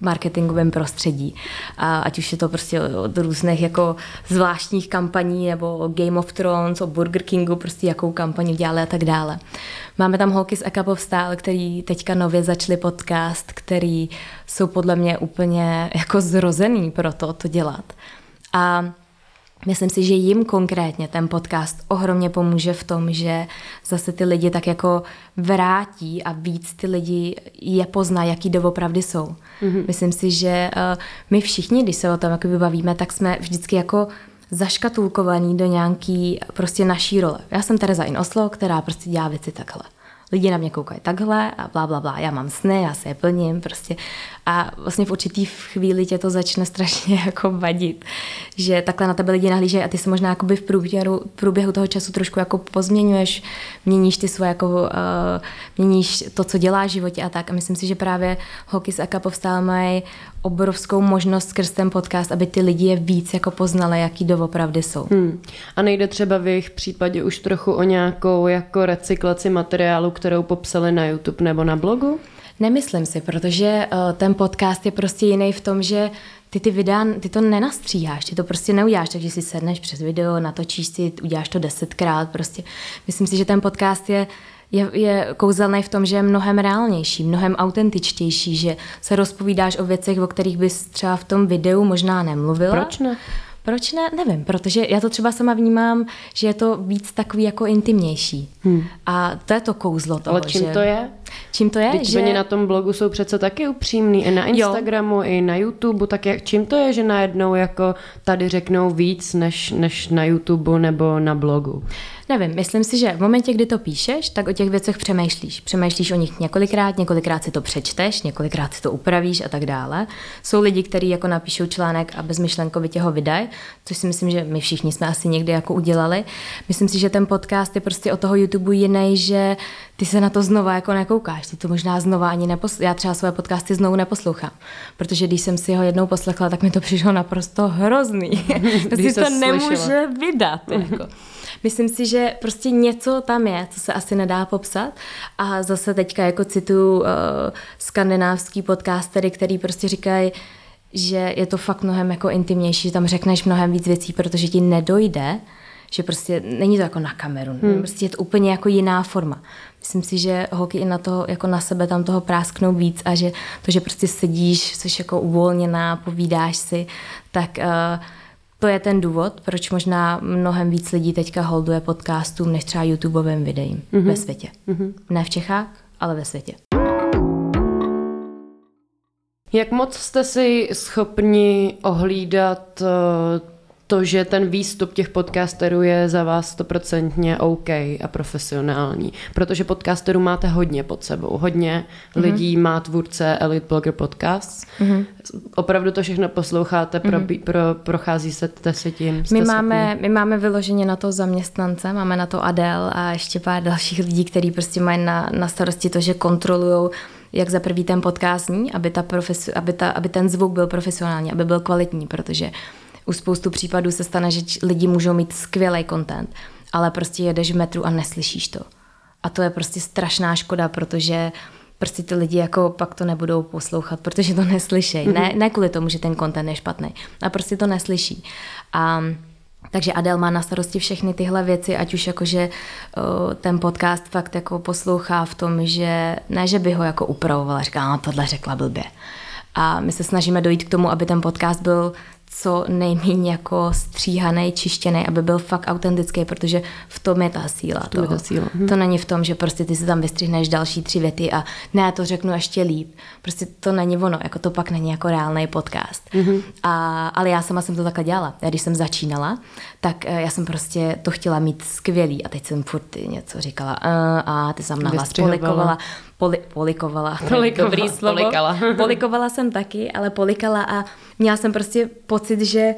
marketingovém prostředí. A ať už je to prostě od různých jako zvláštních kampaní nebo Game of Thrones, o Burger Kingu, prostě jakou kampaní dělali a tak dále. Máme tam holky z of Style, který teďka nově začali podcast, který jsou podle mě úplně jako zrozený pro to, to dělat. A Myslím si, že jim konkrétně ten podcast ohromně pomůže v tom, že zase ty lidi tak jako vrátí a víc ty lidi je pozná, jaký doopravdy jsou. Mm-hmm. Myslím si, že uh, my všichni, když se o tom bavíme, tak jsme vždycky jako zaškatulkovaný do nějaký prostě naší role. Já jsem Tereza Inoslo, která prostě dělá věci takhle lidi na mě koukají takhle a bla, bla, bla, já mám sny, já se je plním prostě. A vlastně v určitý chvíli tě to začne strašně jako vadit, že takhle na tebe lidi nahlížejí a ty se možná jakoby v průběhu, průběhu toho času trošku jako pozměňuješ, měníš ty svoje jako, uh, měníš to, co děláš v životě a tak. A myslím si, že právě holky z Aka povstal mají obrovskou možnost skrz ten podcast, aby ty lidi je víc jako poznali, jaký doopravdy jsou. Hmm. A nejde třeba v jejich případě už trochu o nějakou jako recyklaci materiálu, kterou popsali na YouTube nebo na blogu? Nemyslím si, protože uh, ten podcast je prostě jiný v tom, že ty ty videa, ty to nenastříháš, ty to prostě neuděláš, takže si sedneš přes video, natočíš si, uděláš to desetkrát, prostě. Myslím si, že ten podcast je je, je kouzelný v tom, že je mnohem reálnější, mnohem autentičtější, že se rozpovídáš o věcech, o kterých bys třeba v tom videu možná nemluvila. Proč ne? Proč ne? Nevím, protože já to třeba sama vnímám, že je to víc takový jako intimnější. Hmm. A to je to kouzlo toho, Ale čím že... to je? Čím to je? Teď že... na tom blogu jsou přece taky upřímný, i na Instagramu, jo. i na YouTube, tak jak, čím to je, že najednou jako tady řeknou víc než, než na YouTube nebo na blogu? Nevím, myslím si, že v momentě, kdy to píšeš, tak o těch věcech přemýšlíš. Přemýšlíš o nich několikrát, několikrát si to přečteš, několikrát si to upravíš a tak dále. Jsou lidi, kteří jako napíšou článek a bezmyšlenkovitě ho vydají, což si myslím, že my všichni jsme asi někdy jako udělali. Myslím si, že ten podcast je prostě o toho YouTube jiný, že ty se na to znova jako nekoukáš, ty to možná znova ani neposloucháš. Já třeba své podcasty znovu neposlouchám, protože když jsem si ho jednou poslechla, tak mi to přišlo naprosto hrozný. si to nemůže vydat. Jako. Myslím si, že prostě něco tam je, co se asi nedá popsat. A zase teďka jako citu uh, skandinávský podcastery, který prostě říkají, že je to fakt mnohem jako intimnější, že tam řekneš mnohem víc věcí, protože ti nedojde, že prostě není to jako na kameru, hmm. prostě je to úplně jako jiná forma. Myslím si, že holky i na to, jako na sebe tam toho prásknou víc a že to, že prostě sedíš, jsi jako uvolněná, povídáš si, tak uh, to je ten důvod, proč možná mnohem víc lidí teďka holduje podcastům než třeba YouTubeovým videím mm-hmm. ve světě. Mm-hmm. Ne v Čechách, ale ve světě. Jak moc jste si schopni ohlídat eh, to, že ten výstup těch podcasterů je za vás stoprocentně OK a profesionální. Protože podcasterů máte hodně pod sebou. Hodně mm-hmm. lidí má tvůrce Elite Blogger Podcasts. Mm-hmm. Opravdu to všechno posloucháte, mm-hmm. pro, prochází se, se tím. My máme, my máme vyloženě na to zaměstnance, máme na to Adel a ještě pár dalších lidí, kteří prostě mají na, na starosti to, že kontrolují jak za prvý ten podcast zní, aby, ta profes, aby, ta, aby ten zvuk byl profesionální, aby byl kvalitní, protože u spoustu případů se stane, že lidi můžou mít skvělý content, ale prostě jedeš v metru a neslyšíš to. A to je prostě strašná škoda, protože prostě ty lidi jako pak to nebudou poslouchat, protože to neslyšejí. Mm-hmm. Ne, ne kvůli tomu, že ten content je špatný, a prostě to neslyší. A takže Adel má na starosti všechny tyhle věci, ať už jakože ten podcast fakt jako poslouchá v tom, že ne, že by ho jako upravovala, říká, no tohle řekla blbě. A my se snažíme dojít k tomu, aby ten podcast byl co nejméně jako stříhaný, čištěný, aby byl fakt autentický, protože v tom je ta síla. To, je ta síla. Hm. to není v tom, že prostě ty si tam vystřihneš další tři věty a ne, já to řeknu ještě líp. Prostě to není ono, jako to pak není jako reálný podcast. Mm-hmm. A, ale já sama jsem to takhle dělala. Já když jsem začínala, tak eh, já jsem prostě to chtěla mít skvělý a teď jsem furt něco říkala uh, a ty jsem nahlas polikovala poli, polikovala. Polikovala. Dobrý slovo. Polikala. polikovala jsem taky, ale polikala a měla jsem prostě pocit, že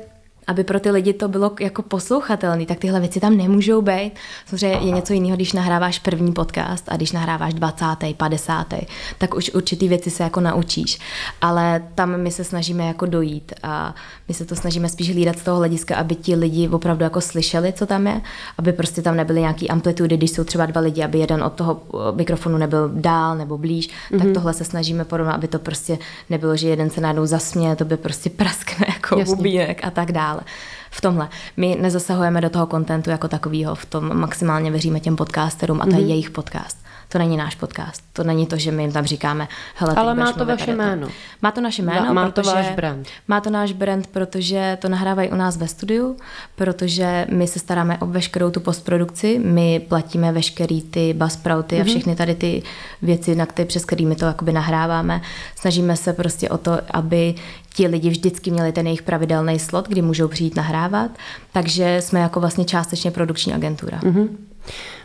aby pro ty lidi to bylo jako poslouchatelné, tak tyhle věci tam nemůžou být. Samozřejmě je něco jiného, když nahráváš první podcast a když nahráváš 20., 50., tak už určitý věci se jako naučíš. Ale tam my se snažíme jako dojít a my se to snažíme spíš hlídat z toho hlediska, aby ti lidi opravdu jako slyšeli, co tam je, aby prostě tam nebyly nějaký amplitudy, když jsou třeba dva lidi, aby jeden od toho eh, mikrofonu nebyl dál nebo blíž, mm-hmm. tak mhm. tohle se snažíme porovnat, aby to prostě nebylo, že jeden se najednou zasměje, to by prostě praskne jako bubínek a tak dále dále. V tomhle. My nezasahujeme do toho kontentu jako takového, v tom maximálně věříme těm podcasterům a to mm-hmm. je mhm. jejich podcast. To není náš podcast. To není to, že my jim tam říkáme, hele, Ale má to vaše jméno. Má to naše jméno, má to váš brand. Má to náš brand, protože to nahrávají u nás ve studiu, protože my se staráme o veškerou tu postprodukci, my platíme veškerý ty buzzsprouty mm-hmm. a mhm. všechny tady ty věci, na které, přes kterými to jakoby nahráváme. Snažíme se prostě o to, aby ti lidi vždycky měli ten jejich pravidelný slot, kdy můžou přijít nahrávat, takže jsme jako vlastně částečně produkční agentura. Mm-hmm.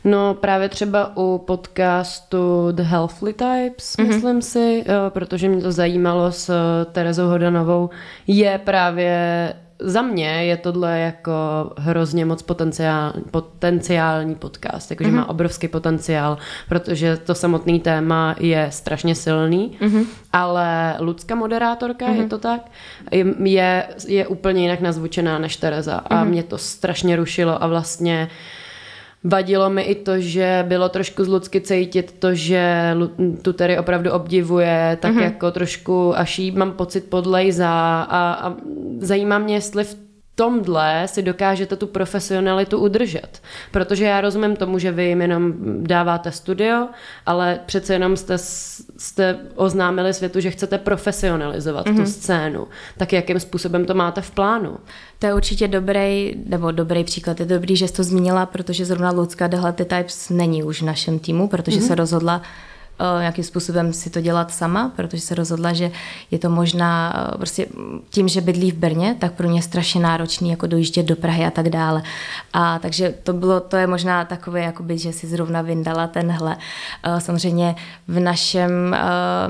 No právě třeba u podcastu The Healthly Types, mm-hmm. myslím si, protože mě to zajímalo s Terezou Hodanovou, je právě za mě je tohle jako hrozně moc potenciál, potenciální podcast, jakože mm-hmm. má obrovský potenciál, protože to samotný téma je strašně silný, mm-hmm. ale Lucka moderátorka, mm-hmm. je to tak, je, je úplně jinak nazvučená než Tereza a mm-hmm. mě to strašně rušilo a vlastně uh, Vadilo mi i to, že bylo trošku z Lucky cítit to, že tu tedy opravdu obdivuje, tak mm-hmm. jako trošku až jí mám pocit podlejza a, a zajímá mě, jestli v tomhle si dokážete tu profesionalitu udržet. Protože já rozumím tomu, že vy jim jenom dáváte studio, ale přece jenom jste, jste oznámili světu, že chcete profesionalizovat mm-hmm. tu mhm. scénu. Tak jakým způsobem to máte v plánu? To je určitě dobrý, nebo dobrý příklad. Je dobrý, že jsi to zmínila, protože zrovna Lucka The Types není už v našem týmu, protože mm-hmm. se rozhodla uh, nějakým způsobem si to dělat sama, protože se rozhodla, že je to možná uh, prostě tím, že bydlí v Brně, tak pro ně je strašně náročný jako dojíždět do Prahy a tak dále. A takže to bylo, to je možná takové, jakoby, že si zrovna vyndala tenhle. Uh, samozřejmě v našem,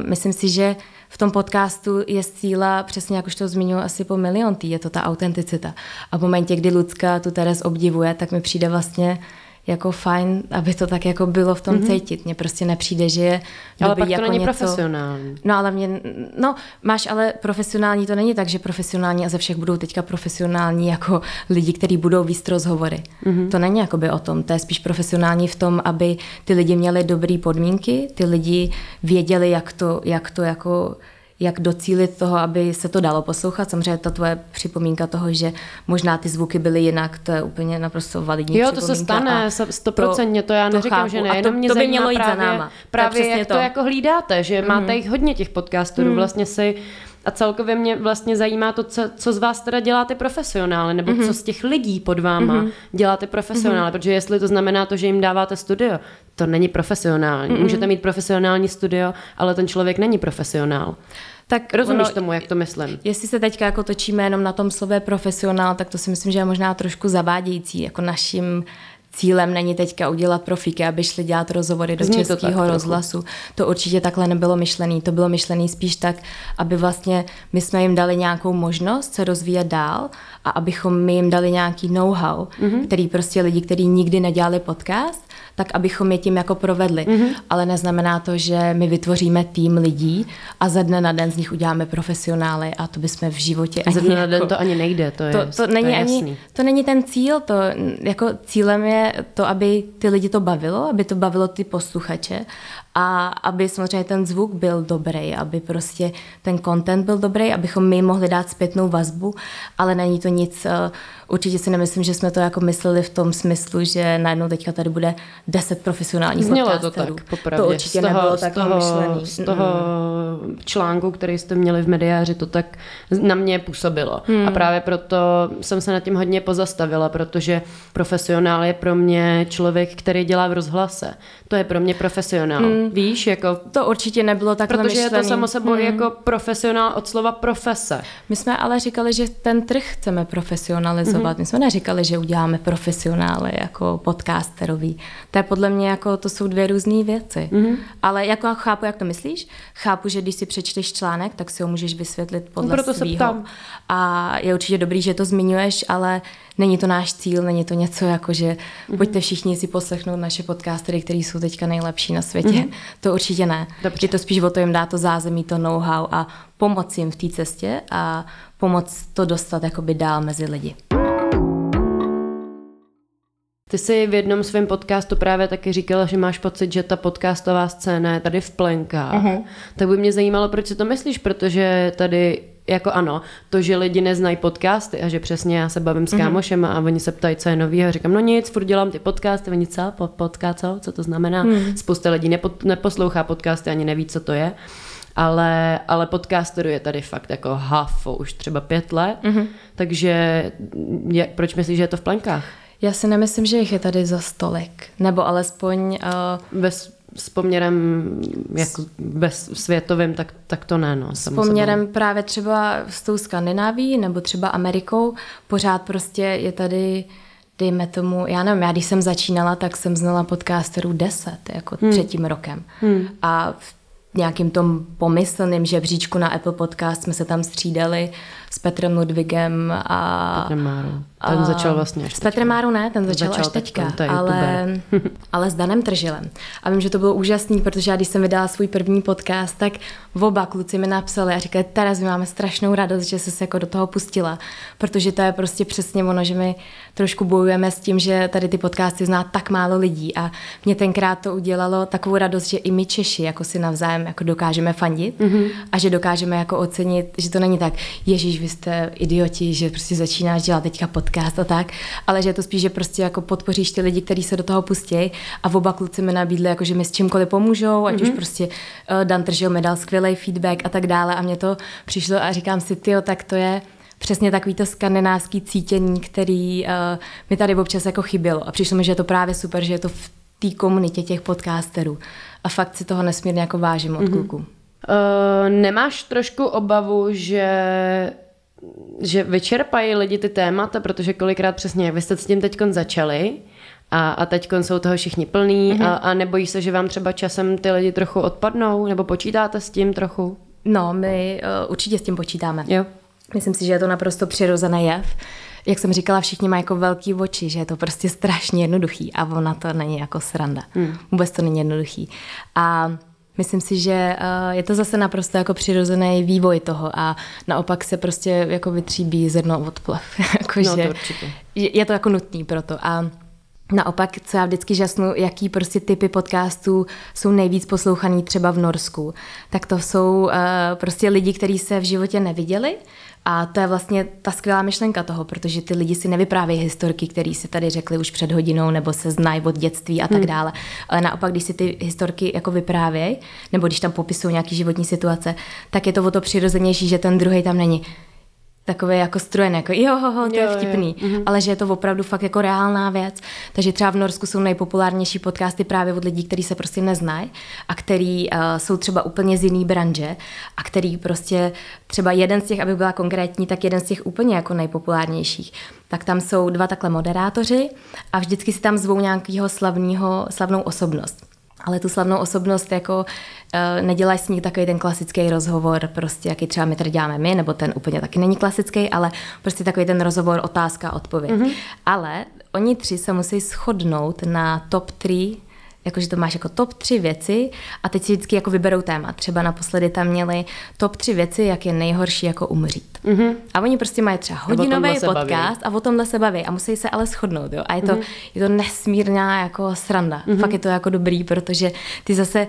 myslím si, že v tom podcastu je síla, přesně jak už to zmiňuji asi po milion tý, je to ta autenticita. A v momentě, kdy Lucka tu Teres obdivuje, tak mi přijde vlastně jako fajn, aby to tak jako bylo v tom mm-hmm. cítit. Mně prostě nepřijde, že je Ale pak to jako není něco... profesionální. No ale mě, no máš ale profesionální, to není tak, že profesionální a ze všech budou teďka profesionální jako lidi, kteří budou víc rozhovory. Mm-hmm. To není jakoby o tom, to je spíš profesionální v tom, aby ty lidi měli dobré podmínky, ty lidi věděli, jak to, jak to jako jak docílit toho, aby se to dalo poslouchat. Samozřejmě ta tvoje připomínka toho, že možná ty zvuky byly jinak, to je úplně naprosto validní Jo, to se stane, stoprocentně, to, to já neříkám, chápu. že ne, jenom mě to by mělo jít právě, za náma. právě jak to. to jako hlídáte, že mm. máte jich hodně těch podcastů, mm. vlastně si a celkově mě vlastně zajímá to, co, co z vás teda děláte profesionále, nebo mm-hmm. co z těch lidí pod váma mm-hmm. děláte profesionále, mm-hmm. protože jestli to znamená to, že jim dáváte studio, to není profesionální. Mm-hmm. Můžete mít profesionální studio, ale ten člověk není profesionál. Tak Rozumíš ono, tomu, jak to myslím? Jestli se teďka jako točíme jenom na tom slově profesionál, tak to si myslím, že je možná trošku zavádějící. Jako naším cílem není teďka udělat profíky, aby šli dělat rozhovory do Zní českého to rozhlasu. To určitě takhle nebylo myšlený. To bylo myšlený spíš tak, aby vlastně my jsme jim dali nějakou možnost se rozvíjet dál a abychom my jim dali nějaký know-how, mm-hmm. který prostě lidi, kteří nikdy nedělali podcast, tak abychom je tím jako provedli. Mm-hmm. Ale neznamená to, že my vytvoříme tým lidí a ze dne na den z nich uděláme profesionály a to bychom v životě ani... Ze dne na den jako, to ani nejde, to je, to, to, není to je jasný. ani, To není ten cíl, to jako cílem je to, aby ty lidi to bavilo, aby to bavilo ty posluchače a aby samozřejmě ten zvuk byl dobrý, aby prostě ten content byl dobrý, abychom my mohli dát zpětnou vazbu, ale není to nic, eh, určitě si nemyslím, že jsme to jako mysleli v tom smyslu, že najednou teďka tady bude 10 profesionálních Znělo to tak, popravdě. To určitě z toho, nebylo tak toho, myšlený. Z toho mm. článku, který jste měli v mediáři, to tak na mě působilo. Hmm. A právě proto jsem se nad tím hodně pozastavila, protože profesionál je pro mě člověk, který dělá v rozhlase. To je pro mě profesionál. Hmm. Víš, jako... To určitě nebylo takhle Protože myšlený. je to samo sebou hmm. jako profesionál od slova profese. My jsme ale říkali, že ten trh chceme profesionalizovat. Hmm. My jsme neříkali, že uděláme profesionály jako podcasterový. To je podle mě jako, to jsou dvě různé věci. Hmm. Ale jako chápu, jak to myslíš. Chápu, že když si přečteš článek, tak si ho můžeš vysvětlit podle no, proto svýho. Se ptám. A je určitě dobrý, že to zmiňuješ, ale není to náš cíl, není to něco jako, že mm-hmm. pojďte všichni si poslechnout naše podcastery, které jsou teďka nejlepší na světě. Mm-hmm. To určitě ne. Dobře. Je to spíš o to jim dát to zázemí, to know-how a pomoct jim v té cestě a pomoct to dostat jakoby dál mezi lidi. Ty jsi v jednom svém podcastu právě taky říkala, že máš pocit, že ta podcastová scéna je tady v plenkách. Uh-huh. Tak by mě zajímalo, proč si to myslíš, protože tady jako ano, to, že lidi neznají podcasty a že přesně já se bavím s mhm. kámošem a oni se ptají, co je nový a říkám, no nic, furt dělám ty podcasty, oni co, podcast, co, co to znamená? Mm. Spousta lidí nepo, neposlouchá podcasty, ani neví, co to je. Ale, ale podcasterů je tady fakt jako hafo už třeba pět let, mm-hmm. takže je, proč myslíš, že je to v plenkách? Já si nemyslím, že jich je tady za stolik, nebo alespoň... Uh... Bez s poměrem jako bez světovým, tak, tak to ne. No, s poměrem právě třeba s tou Skandináví nebo třeba Amerikou, pořád prostě je tady dejme tomu, já nevím, já když jsem začínala, tak jsem znala podcasterů 10, jako hmm. třetím rokem. Hmm. A v nějakým tom pomyslným žebříčku na Apple Podcast jsme se tam střídali s Petrem Ludvigem a... Petrem Márou. Ten a, začal vlastně až S Petrem Márou ne, ten začal, začal až teďka, teď, ale, ale s Danem Tržilem. A vím, že to bylo úžasný, protože já když jsem vydala svůj první podcast, tak oba kluci mi napsali a říkali, teraz my máme strašnou radost, že jsi se jako do toho pustila, protože to je prostě přesně ono, že my trošku bojujeme s tím, že tady ty podcasty zná tak málo lidí a mě tenkrát to udělalo takovou radost, že i my Češi jako si navzájem jako dokážeme fandit mm-hmm. a že dokážeme jako ocenit, že to není tak, Ježíš, vy jste idioti, že prostě začínáš dělat teďka podcast a tak, ale že je to spíš, že prostě jako podpoříš ty lidi, kteří se do toho pustí a oba kluci mi nabídli, jako že mi s čímkoliv pomůžou, ať mm-hmm. už mhm. prostě uh, Dan Tržil mi dal skvělý feedback a tak dále a mě to přišlo a říkám si, ty tak to je přesně takový to skandinávský cítění, který uh, mi tady občas jako chybělo. A přišlo mi, že je to právě super, že je to v té komunitě těch podcasterů. A fakt si toho nesmírně jako vážím od mm-hmm. kluků. Uh, nemáš trošku obavu, že že vyčerpají lidi ty témata, protože kolikrát přesně, jak vy jste s tím teď začali a, a teď jsou toho všichni plní mm-hmm. a, a nebojí se, že vám třeba časem ty lidi trochu odpadnou, nebo počítáte s tím trochu? No, my uh, určitě s tím počítáme. Jo. Myslím si, že je to naprosto přirozený jev. Jak jsem říkala, všichni mají jako velký oči, že je to prostě strašně jednoduchý a ona to není jako sranda. Hmm. Vůbec to není jednoduchý. A Myslím si, že eh, je to zase naprosto jako přirozený vývoj toho a naopak se prostě jako vytříbí zrno od plev. jako, no, to určitě. Je to jako nutný proto. A Naopak, co já vždycky žasnu, jaký prostě typy podcastů jsou nejvíc poslouchaný třeba v Norsku, tak to jsou uh, prostě lidi, kteří se v životě neviděli, a to je vlastně ta skvělá myšlenka toho, protože ty lidi si nevyprávějí historky, které si tady řekli už před hodinou, nebo se znají od dětství a tak hmm. dále. Ale naopak, když si ty historky jako vyprávějí, nebo když tam popisují nějaký životní situace, tak je to o to přirozenější, že ten druhý tam není takový jako strujen, jako jo, ho, ho, to jo, je vtipný, jo. Mhm. ale že je to opravdu fakt jako reálná věc. Takže třeba v Norsku jsou nejpopulárnější podcasty právě od lidí, kteří se prostě neznají a který uh, jsou třeba úplně z jiný branže a který prostě třeba jeden z těch, aby byla konkrétní, tak jeden z těch úplně jako nejpopulárnějších. Tak tam jsou dva takhle moderátoři a vždycky si tam zvou nějakého slavného, slavnou osobnost ale tu slavnou osobnost jako uh, nedělají s ní takový ten klasický rozhovor, prostě jaký třeba my tady děláme my, nebo ten úplně taky není klasický, ale prostě takový ten rozhovor otázka, odpověď. Mm-hmm. Ale oni tři se musí shodnout na top 3 jakože to máš jako top tři věci a teď si vždycky jako vyberou téma. Třeba naposledy tam měli top tři věci, jak je nejhorší jako umřít. Mm-hmm. A oni prostě mají třeba hodinový podcast a o tomhle se baví a musí se ale shodnout. Jo? A je to, mm-hmm. je to nesmírná jako sranda. Mm-hmm. Fakt je to jako dobrý, protože ty zase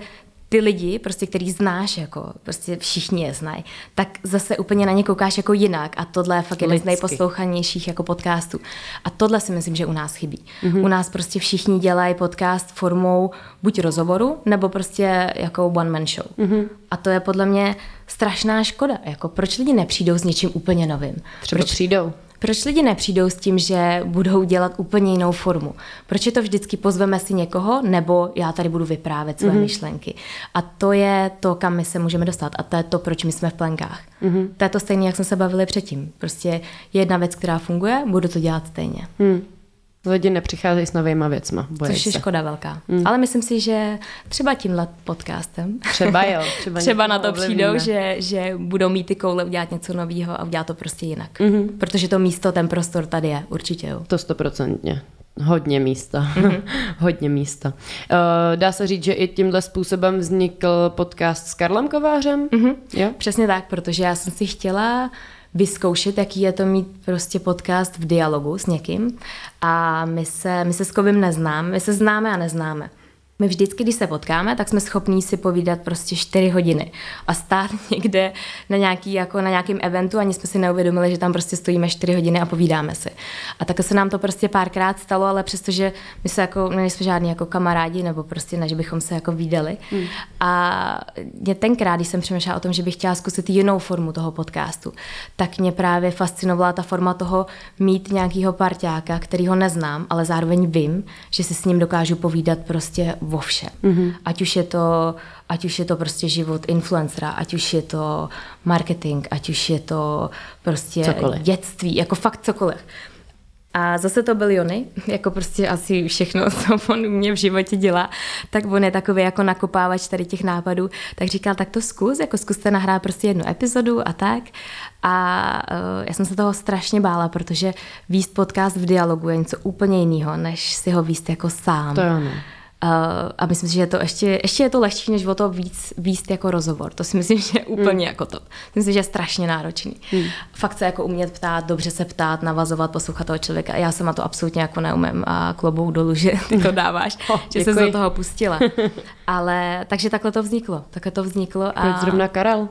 ty lidi, prostě, který znáš, jako prostě všichni je znají, tak zase úplně na ně koukáš jako jinak a tohle je fakt jeden z nejposlouchanějších jako podcastů. A tohle si myslím, že u nás chybí. Mm-hmm. U nás prostě všichni dělají podcast formou buď rozhovoru, nebo prostě jako one man show. Mm-hmm. A to je podle mě strašná škoda. Jako proč lidi nepřijdou s něčím úplně novým? Třeba proč přijdou? Proč lidi nepřijdou s tím, že budou dělat úplně jinou formu? Proč je to vždycky pozveme si někoho, nebo já tady budu vyprávět své mm-hmm. myšlenky? A to je to, kam my se můžeme dostat. A to je to, proč my jsme v plenkách. Mm-hmm. To je to stejné, jak jsme se bavili předtím. Prostě jedna věc, která funguje, budu to dělat stejně. Mm. Lidi nepřicházejí s novýma věcma. Což je se. škoda velká. Mm. Ale myslím si, že třeba tímhle podcastem. Třeba jo. Třeba, třeba na to přijdou, že, že budou mít ty koule udělat něco nového a udělat to prostě jinak. Mm-hmm. Protože to místo, ten prostor tady je, určitě jo. To stoprocentně. Hodně místa. Mm-hmm. Hodně místa. Uh, dá se říct, že i tímhle způsobem vznikl podcast s Karlem Kovářem? Mm-hmm. Jo? Přesně tak, protože já jsem si chtěla vyzkoušet, jaký je to mít prostě podcast v dialogu s někým. A my se, my se s Kovým neznáme, my se známe a neznáme. My vždycky, když se potkáme, tak jsme schopní si povídat prostě 4 hodiny a stát někde na, nějaký, jako na nějakým eventu, ani jsme si neuvědomili, že tam prostě stojíme 4 hodiny a povídáme si. A tak se nám to prostě párkrát stalo, ale přestože my se jako, nejsme žádní jako kamarádi, nebo prostě než bychom se jako výdali. Hmm. A mě tenkrát, když jsem přemýšlela o tom, že bych chtěla zkusit jinou formu toho podcastu, tak mě právě fascinovala ta forma toho mít nějakého parťáka, který ho neznám, ale zároveň vím, že si s ním dokážu povídat prostě vo všem. Mm-hmm. Ať už je to ať už je to prostě život influencera, ať už je to marketing, ať už je to prostě cokoliv. dětství, jako fakt cokoliv. A zase to byl Jony, jako prostě asi všechno, co on mě v životě dělá, tak on je takový jako nakopávač tady těch nápadů, tak říkal, tak to zkus, jako zkuste nahrát prostě jednu epizodu a tak. A uh, já jsem se toho strašně bála, protože výst podcast v dialogu je něco úplně jiného, než si ho výst jako sám. To je ono. Uh, a myslím si, že je to ještě, ještě je to lehčí, než o to víc výst jako rozhovor. To si myslím, že je úplně mm. jako to. Myslím si, že je strašně náročný. Mm. Fakt se jako umět ptát, dobře se ptát, navazovat, poslouchat toho člověka. Já sama to absolutně jako neumím a klobou dolů, že ty to dáváš, oh, že se do toho pustila. Ale takže takhle to vzniklo. Takhle to vzniklo. A... Proč zrovna Karel?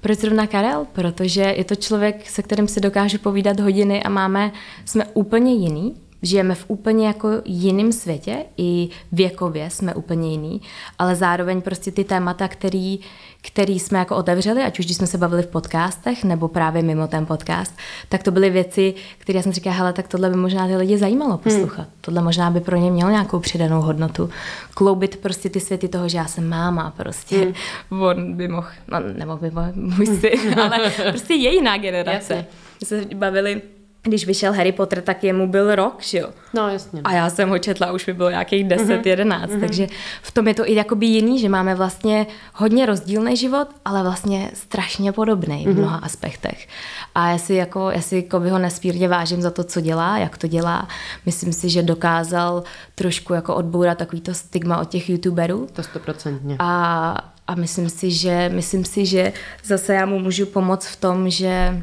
Proč zrovna Karel? Protože je to člověk, se kterým si dokážu povídat hodiny a máme, jsme úplně jiný žijeme v úplně jako jiném světě, i věkově jsme úplně jiný, ale zároveň prostě ty témata, který, který jsme jako otevřeli, ať už když jsme se bavili v podcastech, nebo právě mimo ten podcast, tak to byly věci, které já jsem říkala, hele, tak tohle by možná ty lidi zajímalo poslouchat. Hmm. Tohle možná by pro ně mělo nějakou přidanou hodnotu. Kloubit prostě ty světy toho, že já jsem máma prostě. Hmm. On by mohl, no nemohl by mohl, můj syn, ale prostě je jiná generace. Jasně. My se bavili když vyšel Harry Potter, tak jemu byl rok, že jo? No, jasně. A já jsem ho četla, už by bylo nějakých 10, mm-hmm. 11, mm-hmm. takže v tom je to i jakoby jiný, že máme vlastně hodně rozdílný život, ale vlastně strašně podobný mm-hmm. v mhm. mnoha aspektech. A já si, jako, já si ho nespírně vážím za to, co dělá, jak to dělá. Myslím si, že dokázal trošku jako odbourat takovýto stigma od těch youtuberů. To stoprocentně. A, a myslím si, že, myslím si, že zase já mu můžu pomoct v tom, že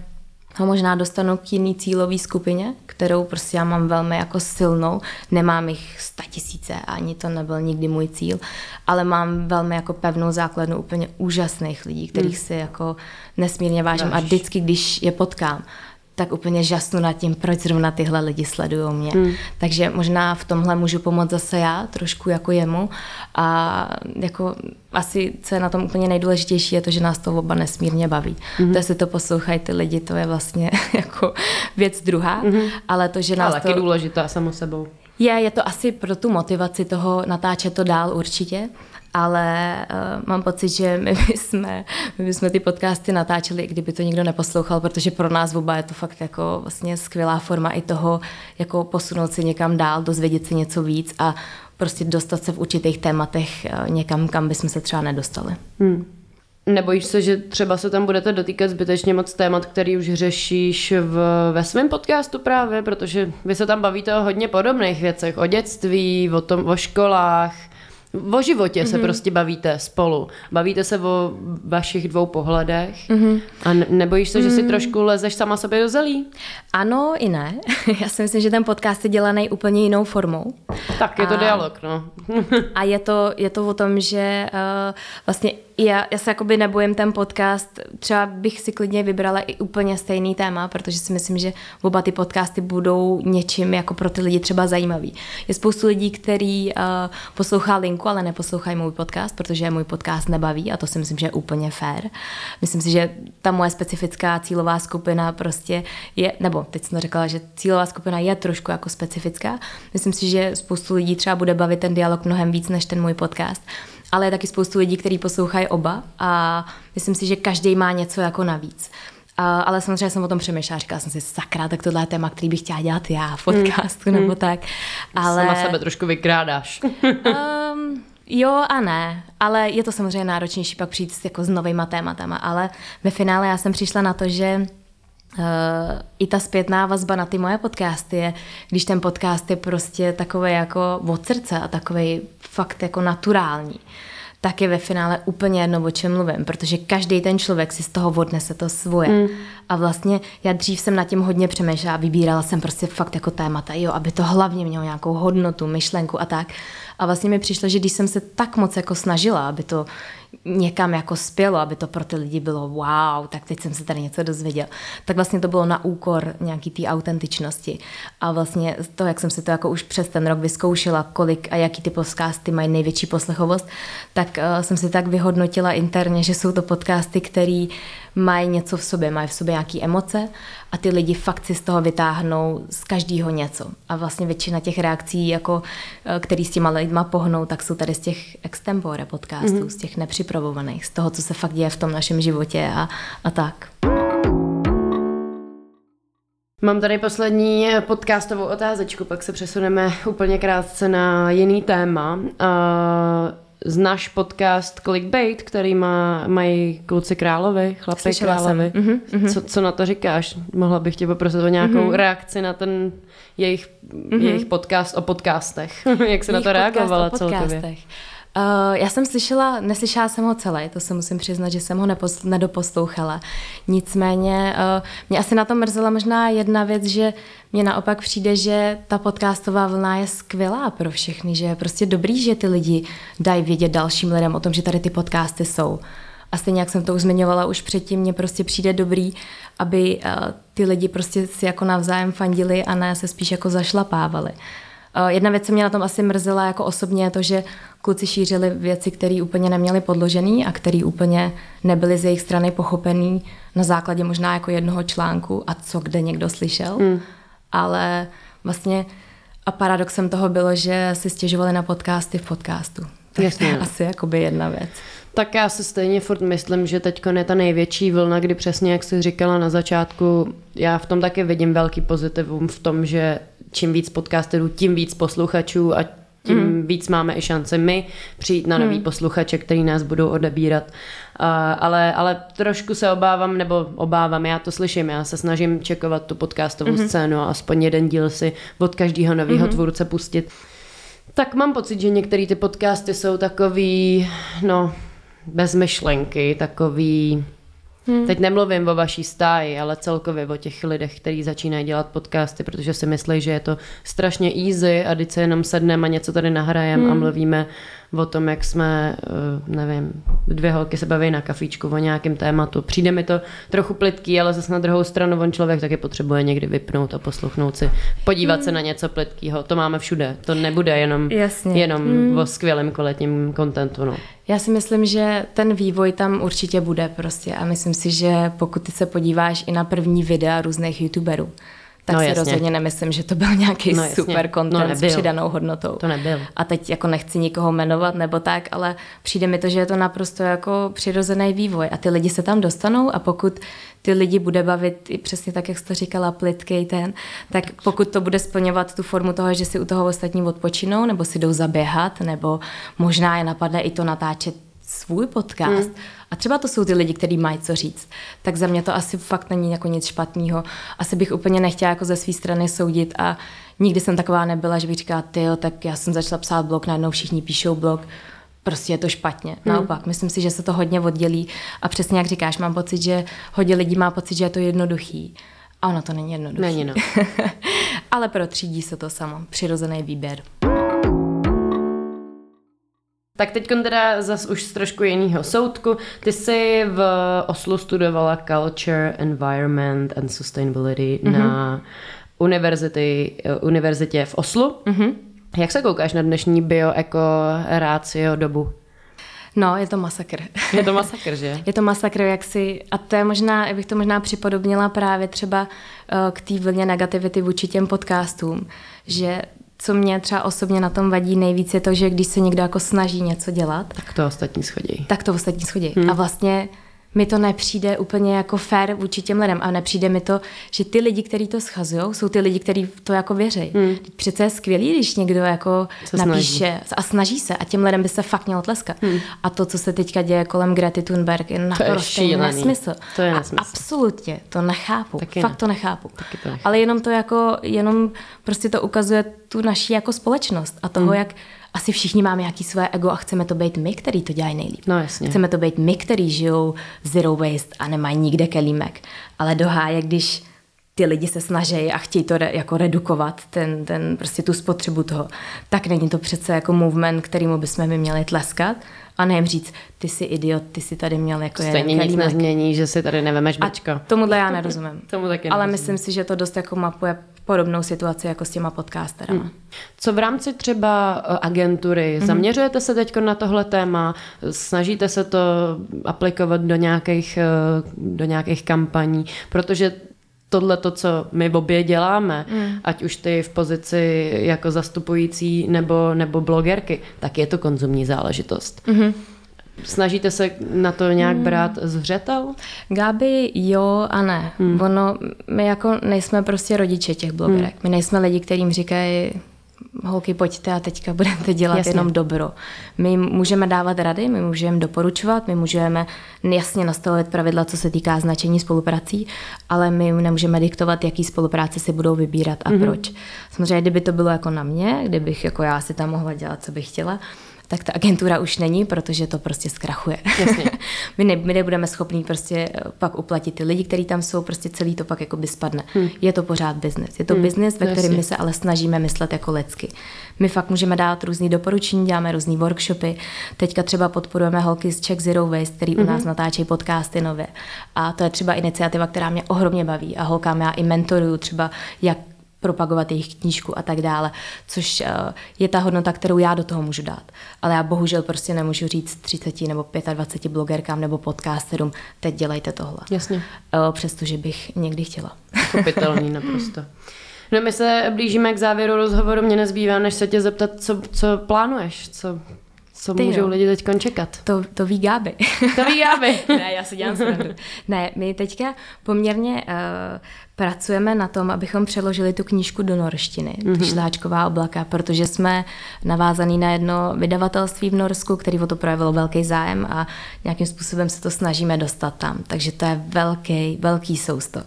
ho možná dostanu k jiný cílový skupině, kterou prostě já mám velmi jako silnou. Nemám jich sta tisíce, ani to nebyl nikdy můj cíl, ale mám velmi jako pevnou základnu úplně úžasných lidí, kterých hmm. si jako nesmírně vážím Dáš. a vždycky, když je potkám, tak úplně žasnu nad tím, proč zrovna tyhle lidi sledují mě. Hmm. Takže možná v tomhle můžu pomoct zase já, trošku jako jemu. A jako asi, co je na tom úplně nejdůležitější, je to, že nás to oba nesmírně baví. Hmm. To, jestli to poslouchají ty lidi, to je vlastně jako věc druhá, hmm. ale to, že nás ale to... taky důležitá samo sebou. Je, je to asi pro tu motivaci toho natáčet to dál určitě, ale uh, mám pocit, že my jsme, my jsme ty podcasty natáčeli, kdyby to nikdo neposlouchal, protože pro nás oba je to fakt jako vlastně skvělá forma i toho, jako posunout se někam dál, dozvědět se něco víc a prostě dostat se v určitých tématech uh, někam, kam bychom se třeba nedostali. Hmm. Nebojíš se, že třeba se tam budete dotýkat zbytečně moc témat, který už řešíš v, ve svém podcastu právě, protože vy se tam bavíte o hodně podobných věcech, o dětství, o, tom, o školách, O životě mm-hmm. se mhm. prostě bavíte spolu. Bavíte se o vašich dvou pohledech mm-hmm. a nebojíš se, že si mm-hmm. trošku lezeš sama sobě do zelí? Ano i ne. Já si myslím, že ten podcast je dělaný úplně jinou formou. Tak, je to a, dialog, no. a je to, je to o tom, že uh, vlastně já, já se jakoby nebojím ten podcast, třeba bych si klidně vybrala i úplně stejný téma, protože si myslím, že oba ty podcasty budou něčím jako pro ty lidi třeba zajímavý. Je spoustu lidí, který uh, poslouchá linku, ale neposlouchají můj podcast, protože můj podcast nebaví a to si myslím, že je úplně fair. Myslím si, že ta moje specifická cílová skupina prostě je, nebo teď jsem řekla, že cílová skupina je trošku jako specifická. Myslím si, že spoustu lidí třeba bude bavit ten dialog mnohem víc než ten můj podcast ale je taky spoustu lidí, kteří poslouchají oba a myslím si, že každý má něco jako navíc. A, ale samozřejmě jsem o tom přemýšlela, říkala jsem si, sakra, tak tohle je téma, který bych chtěla dělat já v podcastu hmm. nebo tak. Ale... Sama sebe trošku vykrádáš. um, jo a ne, ale je to samozřejmě náročnější pak přijít jako s novýma tématama, ale ve finále já jsem přišla na to, že Uh, i ta zpětná vazba na ty moje podcasty je, když ten podcast je prostě takový jako od srdce a takový fakt jako naturální, tak je ve finále úplně jedno, o čem mluvím, protože každý ten člověk si z toho odnese to svoje. Mm. A vlastně já dřív jsem nad tím hodně přemýšlela, vybírala jsem prostě fakt jako témata, jo, aby to hlavně mělo nějakou hodnotu, myšlenku a tak. A vlastně mi přišlo, že když jsem se tak moc jako snažila, aby to někam jako spělo, aby to pro ty lidi bylo wow, tak teď jsem se tady něco dozvěděl. Tak vlastně to bylo na úkor nějaký té autentičnosti. A vlastně to, jak jsem si to jako už přes ten rok vyzkoušela, kolik a jaký ty podcasty mají největší poslechovost, tak uh, jsem si tak vyhodnotila interně, že jsou to podcasty, který mají něco v sobě, mají v sobě nějaké emoce a ty lidi fakt si z toho vytáhnou z každého něco. A vlastně většina těch reakcí, jako, eh, který s těma lidma pohnou, tak jsou tady z těch extempore podcastů, mm-hmm. z těch nepřipravovaných, z toho, co se fakt děje v tom našem životě a, a tak. Mám tady poslední podcastovou otázečku, pak se přesuneme úplně krátce na jiný téma. Uh, Znáš podcast Clickbait, který má, mají kluci královi, chlapy Slyšela královi. Mm-hmm, Co, co na to říkáš? Mohla bych tě poprosit o nějakou mm-hmm. reakci na ten jejich, mm-hmm. jejich podcast o podcastech. Jak se na to reagovala celkově? Uh, já jsem slyšela, neslyšela jsem ho celé, to se musím přiznat, že jsem ho nedoposlouchala. Nicméně uh, mě asi na to mrzela možná jedna věc, že mně naopak přijde, že ta podcastová vlna je skvělá pro všechny, že je prostě dobrý, že ty lidi dají vědět dalším lidem o tom, že tady ty podcasty jsou. A stejně jak jsem to už zmiňovala už předtím, mně prostě přijde dobrý, aby uh, ty lidi prostě si jako navzájem fandili a ne se spíš jako zašlapávali. Uh, jedna věc, co mě na tom asi mrzela jako osobně, je to, že kluci šířili věci, které úplně neměly podložený a které úplně nebyly z jejich strany pochopený na základě možná jako jednoho článku a co kde někdo slyšel. Mm. Ale vlastně a paradoxem toho bylo, že si stěžovali na podcasty v podcastu. Tak Jasně. to je asi jakoby jedna věc. Tak já si stejně furt myslím, že teď je ta největší vlna, kdy přesně, jak jsi říkala na začátku, já v tom taky vidím velký pozitivum v tom, že čím víc podcasterů, tím víc posluchačů a tím mm. víc máme i šance my přijít na nový mm. posluchače, který nás budou odebírat. Uh, ale, ale trošku se obávám, nebo obávám, já to slyším, já se snažím čekovat tu podcastovou mm. scénu a aspoň jeden díl si od každého nového mm. tvůrce pustit. Tak mám pocit, že některé ty podcasty jsou takový, no, bez myšlenky, takový Hmm. Teď nemluvím o vaší stáji, ale celkově o těch lidech, kteří začínají dělat podcasty, protože si myslí, že je to strašně easy a když se jenom sedneme a něco tady nahrajeme hmm. a mluvíme o tom, jak jsme, eh, nevím, dvě holky se baví na kafíčku o nějakém tématu. Přijde mi to trochu plitký, ale zase na druhou stranu on člověk taky potřebuje někdy vypnout a poslouchnout si, podívat hmm. se na něco plitkého. To máme všude. To nebude jenom, Jasně. jenom hmm. o skvělém kvalitním kontentu. No. Já si myslím, že ten vývoj tam určitě bude prostě a myslím si, že pokud ty se podíváš i na první videa různých youtuberů, tak no, si jasně. rozhodně nemyslím, že to byl nějaký no, super content no, s přidanou hodnotou. To nebyl. A teď jako nechci nikoho jmenovat nebo tak, ale přijde mi to, že je to naprosto jako přirozený vývoj a ty lidi se tam dostanou a pokud ty lidi bude bavit i přesně tak, jak jsi to říkala, plitkej ten, tak pokud to bude splňovat tu formu toho, že si u toho ostatní odpočinou, nebo si jdou zaběhat, nebo možná je napadne i to natáčet svůj podcast, hmm a třeba to jsou ty lidi, kteří mají co říct. Tak za mě to asi fakt není jako nic špatného. Asi bych úplně nechtěla jako ze své strany soudit a nikdy jsem taková nebyla, že bych říkala, ty tak já jsem začala psát blog, najednou všichni píšou blog prostě je to špatně. Hmm. Naopak, myslím si, že se to hodně oddělí a přesně jak říkáš, mám pocit, že hodně lidí má pocit, že je to jednoduchý. A ono to není jednoduché. Není, no. Ale protřídí se to samo. Přirozený výběr. Tak teď teda zas už z trošku jiného soudku. Ty jsi v Oslu studovala Culture, Environment and Sustainability mm-hmm. na univerzity, univerzitě v Oslu. Mm-hmm. Jak se koukáš na dnešní bioeko rácio dobu? No, je to masakr. Je to masakr, že? je to masakr, jak si, a to je možná, já bych to možná připodobnila právě třeba uh, k té vlně negativity vůči těm podcastům, že co mě třeba osobně na tom vadí nejvíc, je to, že když se někdo jako snaží něco dělat, tak to ostatní schodí. Tak to ostatní schodí. Hmm. A vlastně mi to nepřijde úplně jako fair vůči těm lidem a nepřijde mi to, že ty lidi, kteří to schazují, jsou ty lidi, kteří to jako věří. Hmm. Přece je skvělý, když někdo jako se napíše snaží. a snaží se a těm lidem by se fakt mělo tleskat. Hmm. A to, co se teďka děje kolem Grety Thunberg, je naprosto nesmysl. To je nesmysl. A absolutně, to nechápu. Taky fakt ne. to nechápu. Taky to nechápu. Ale jenom to jako, jenom prostě to ukazuje tu naší jako společnost a toho, hmm. jak asi všichni máme nějaký své ego a chceme to být my, který to dělají nejlíp. No jasně. Chceme to být my, který žijou zero waste a nemají nikde kelímek. Ale doháje, když ty lidi se snaží a chtějí to re, jako redukovat, ten, ten, prostě tu spotřebu toho, tak není to přece jako movement, kterýmu bychom my měli tleskat a nejem říct, ty jsi idiot, ty jsi tady měl jako Stejně nic nezmění, že si tady nevemeš bačka. A tomuhle já nerozumím. Tomu taky Ale myslím si, že to dost jako mapuje podobnou situaci jako s těma podcasterama. Hmm. Co v rámci třeba eh, agentury? Hmm. Zaměřujete se teď na tohle téma? Snažíte se to aplikovat do nějakých, eh, do nějakých kampaní? Protože tohle to, co my v obě děláme, mm. ať už ty v pozici jako zastupující nebo, nebo blogerky, tak je to konzumní záležitost. Mm-hmm. Snažíte se na to nějak hmm. brát zřetel? Gáby, jo a ne. Hmm. Ono, my jako nejsme prostě rodiče těch blogerek. Hmm. My nejsme lidi, kterým říkají, holky, pojďte a teďka budete dělat Jasně. jenom dobro. My můžeme dávat rady, my můžeme doporučovat, my můžeme jasně nastavovat pravidla, co se týká značení spoluprací, ale my nemůžeme diktovat, jaký spolupráce si budou vybírat a mm-hmm. proč. Samozřejmě, kdyby to bylo jako na mě, kdybych jako já si tam mohla dělat, co bych chtěla, tak ta agentura už není, protože to prostě zkrachuje. Jasně. my, ne, my nebudeme schopní prostě eh, pak uplatit ty lidi, kteří tam jsou, prostě celý to pak jako by spadne. Hmm. Je to pořád biznis. Je to hmm. biznis, ve kterém my se ale snažíme myslet jako lidsky. My fakt můžeme dát různý doporučení, děláme různý workshopy. Teďka třeba podporujeme holky z Czech Zero Waste, který mm-hmm. u nás mhm. natáčejí podcasty nově. A to je třeba iniciativa, která mě ohromně baví. A holkám já i mentoruju třeba, jak propagovat jejich knížku a tak dále, což uh, je ta hodnota, kterou já do toho můžu dát. Ale já bohužel prostě nemůžu říct 30 nebo 25 blogerkám nebo podcasterům, teď dělejte tohle. Jasně. Uh, přestože bych někdy chtěla. Kopitelný naprosto. No my se blížíme k závěru rozhovoru, mě nezbývá, než se tě zeptat, co, co plánuješ, co, co Ty můžou jo. lidi teď čekat? To, to ví Gáby. To ví Gáby. ne, já si dělám srandu. Ne, my teďka poměrně uh, pracujeme na tom, abychom přeložili tu knížku do norštiny, mm-hmm. Šláčková oblaka, protože jsme navázaný na jedno vydavatelství v Norsku, který o to projevilo velký zájem a nějakým způsobem se to snažíme dostat tam. Takže to je velký, velký sousto.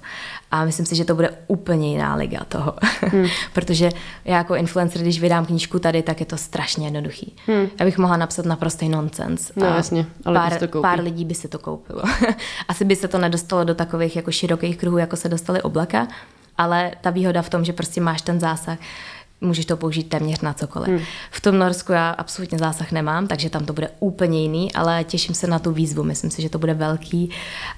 A myslím si, že to bude úplně jiná liga toho. Hmm. Protože já jako influencer, když vydám knížku tady, tak je to strašně jednoduchý. Hmm. Já bych mohla napsat naprostý nonsens. No jasně, ale pár, to koupí. pár lidí by si to koupilo. Asi by se to nedostalo do takových jako širokých kruhů, jako se dostali oblaka, ale ta výhoda v tom, že prostě máš ten zásah, můžeš to použít téměř na cokoliv. Hmm. V tom Norsku já absolutně zásah nemám, takže tam to bude úplně jiný, ale těším se na tu výzvu. Myslím si, že to bude velký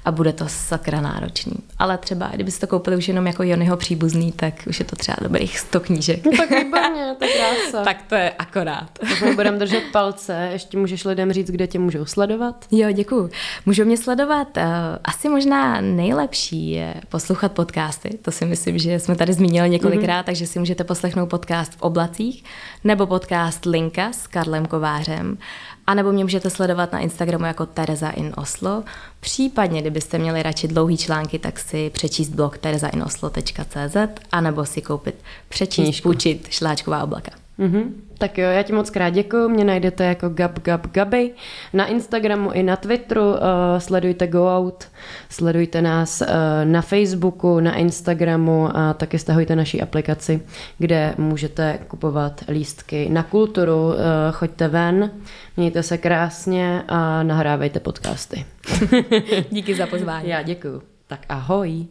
a bude to sakra náročný. Ale třeba, kdybyste to koupili už jenom jako Jonyho příbuzný, tak už je to třeba dobrých 100 knížek. No, tak výborně, to krása. tak to je akorát. Tak my budeme držet palce. Ještě můžeš lidem říct, kde tě můžou sledovat? Jo, děkuju. Můžou mě sledovat. Uh, asi možná nejlepší je poslouchat podcasty. To si myslím, že jsme tady zmínili několikrát, mm-hmm. takže si můžete poslechnout podcast podcast v oblacích, nebo podcast Linka s Karlem Kovářem, a nebo mě můžete sledovat na Instagramu jako Tereza in Oslo. Případně, kdybyste měli radši dlouhý články, tak si přečíst blog terezainoslo.cz a nebo si koupit, přečíst, Knížku. půjčit šláčková oblaka. Mm-hmm. Tak jo, já ti moc krát děkuji, mě najdete jako Gab Gab Gaby na Instagramu i na Twitteru, uh, sledujte Go Out, sledujte nás uh, na Facebooku, na Instagramu a taky stahujte naší aplikaci, kde můžete kupovat lístky na kulturu, uh, choďte ven, mějte se krásně a nahrávejte podcasty. Díky za pozvání. Já děkuji. Tak ahoj.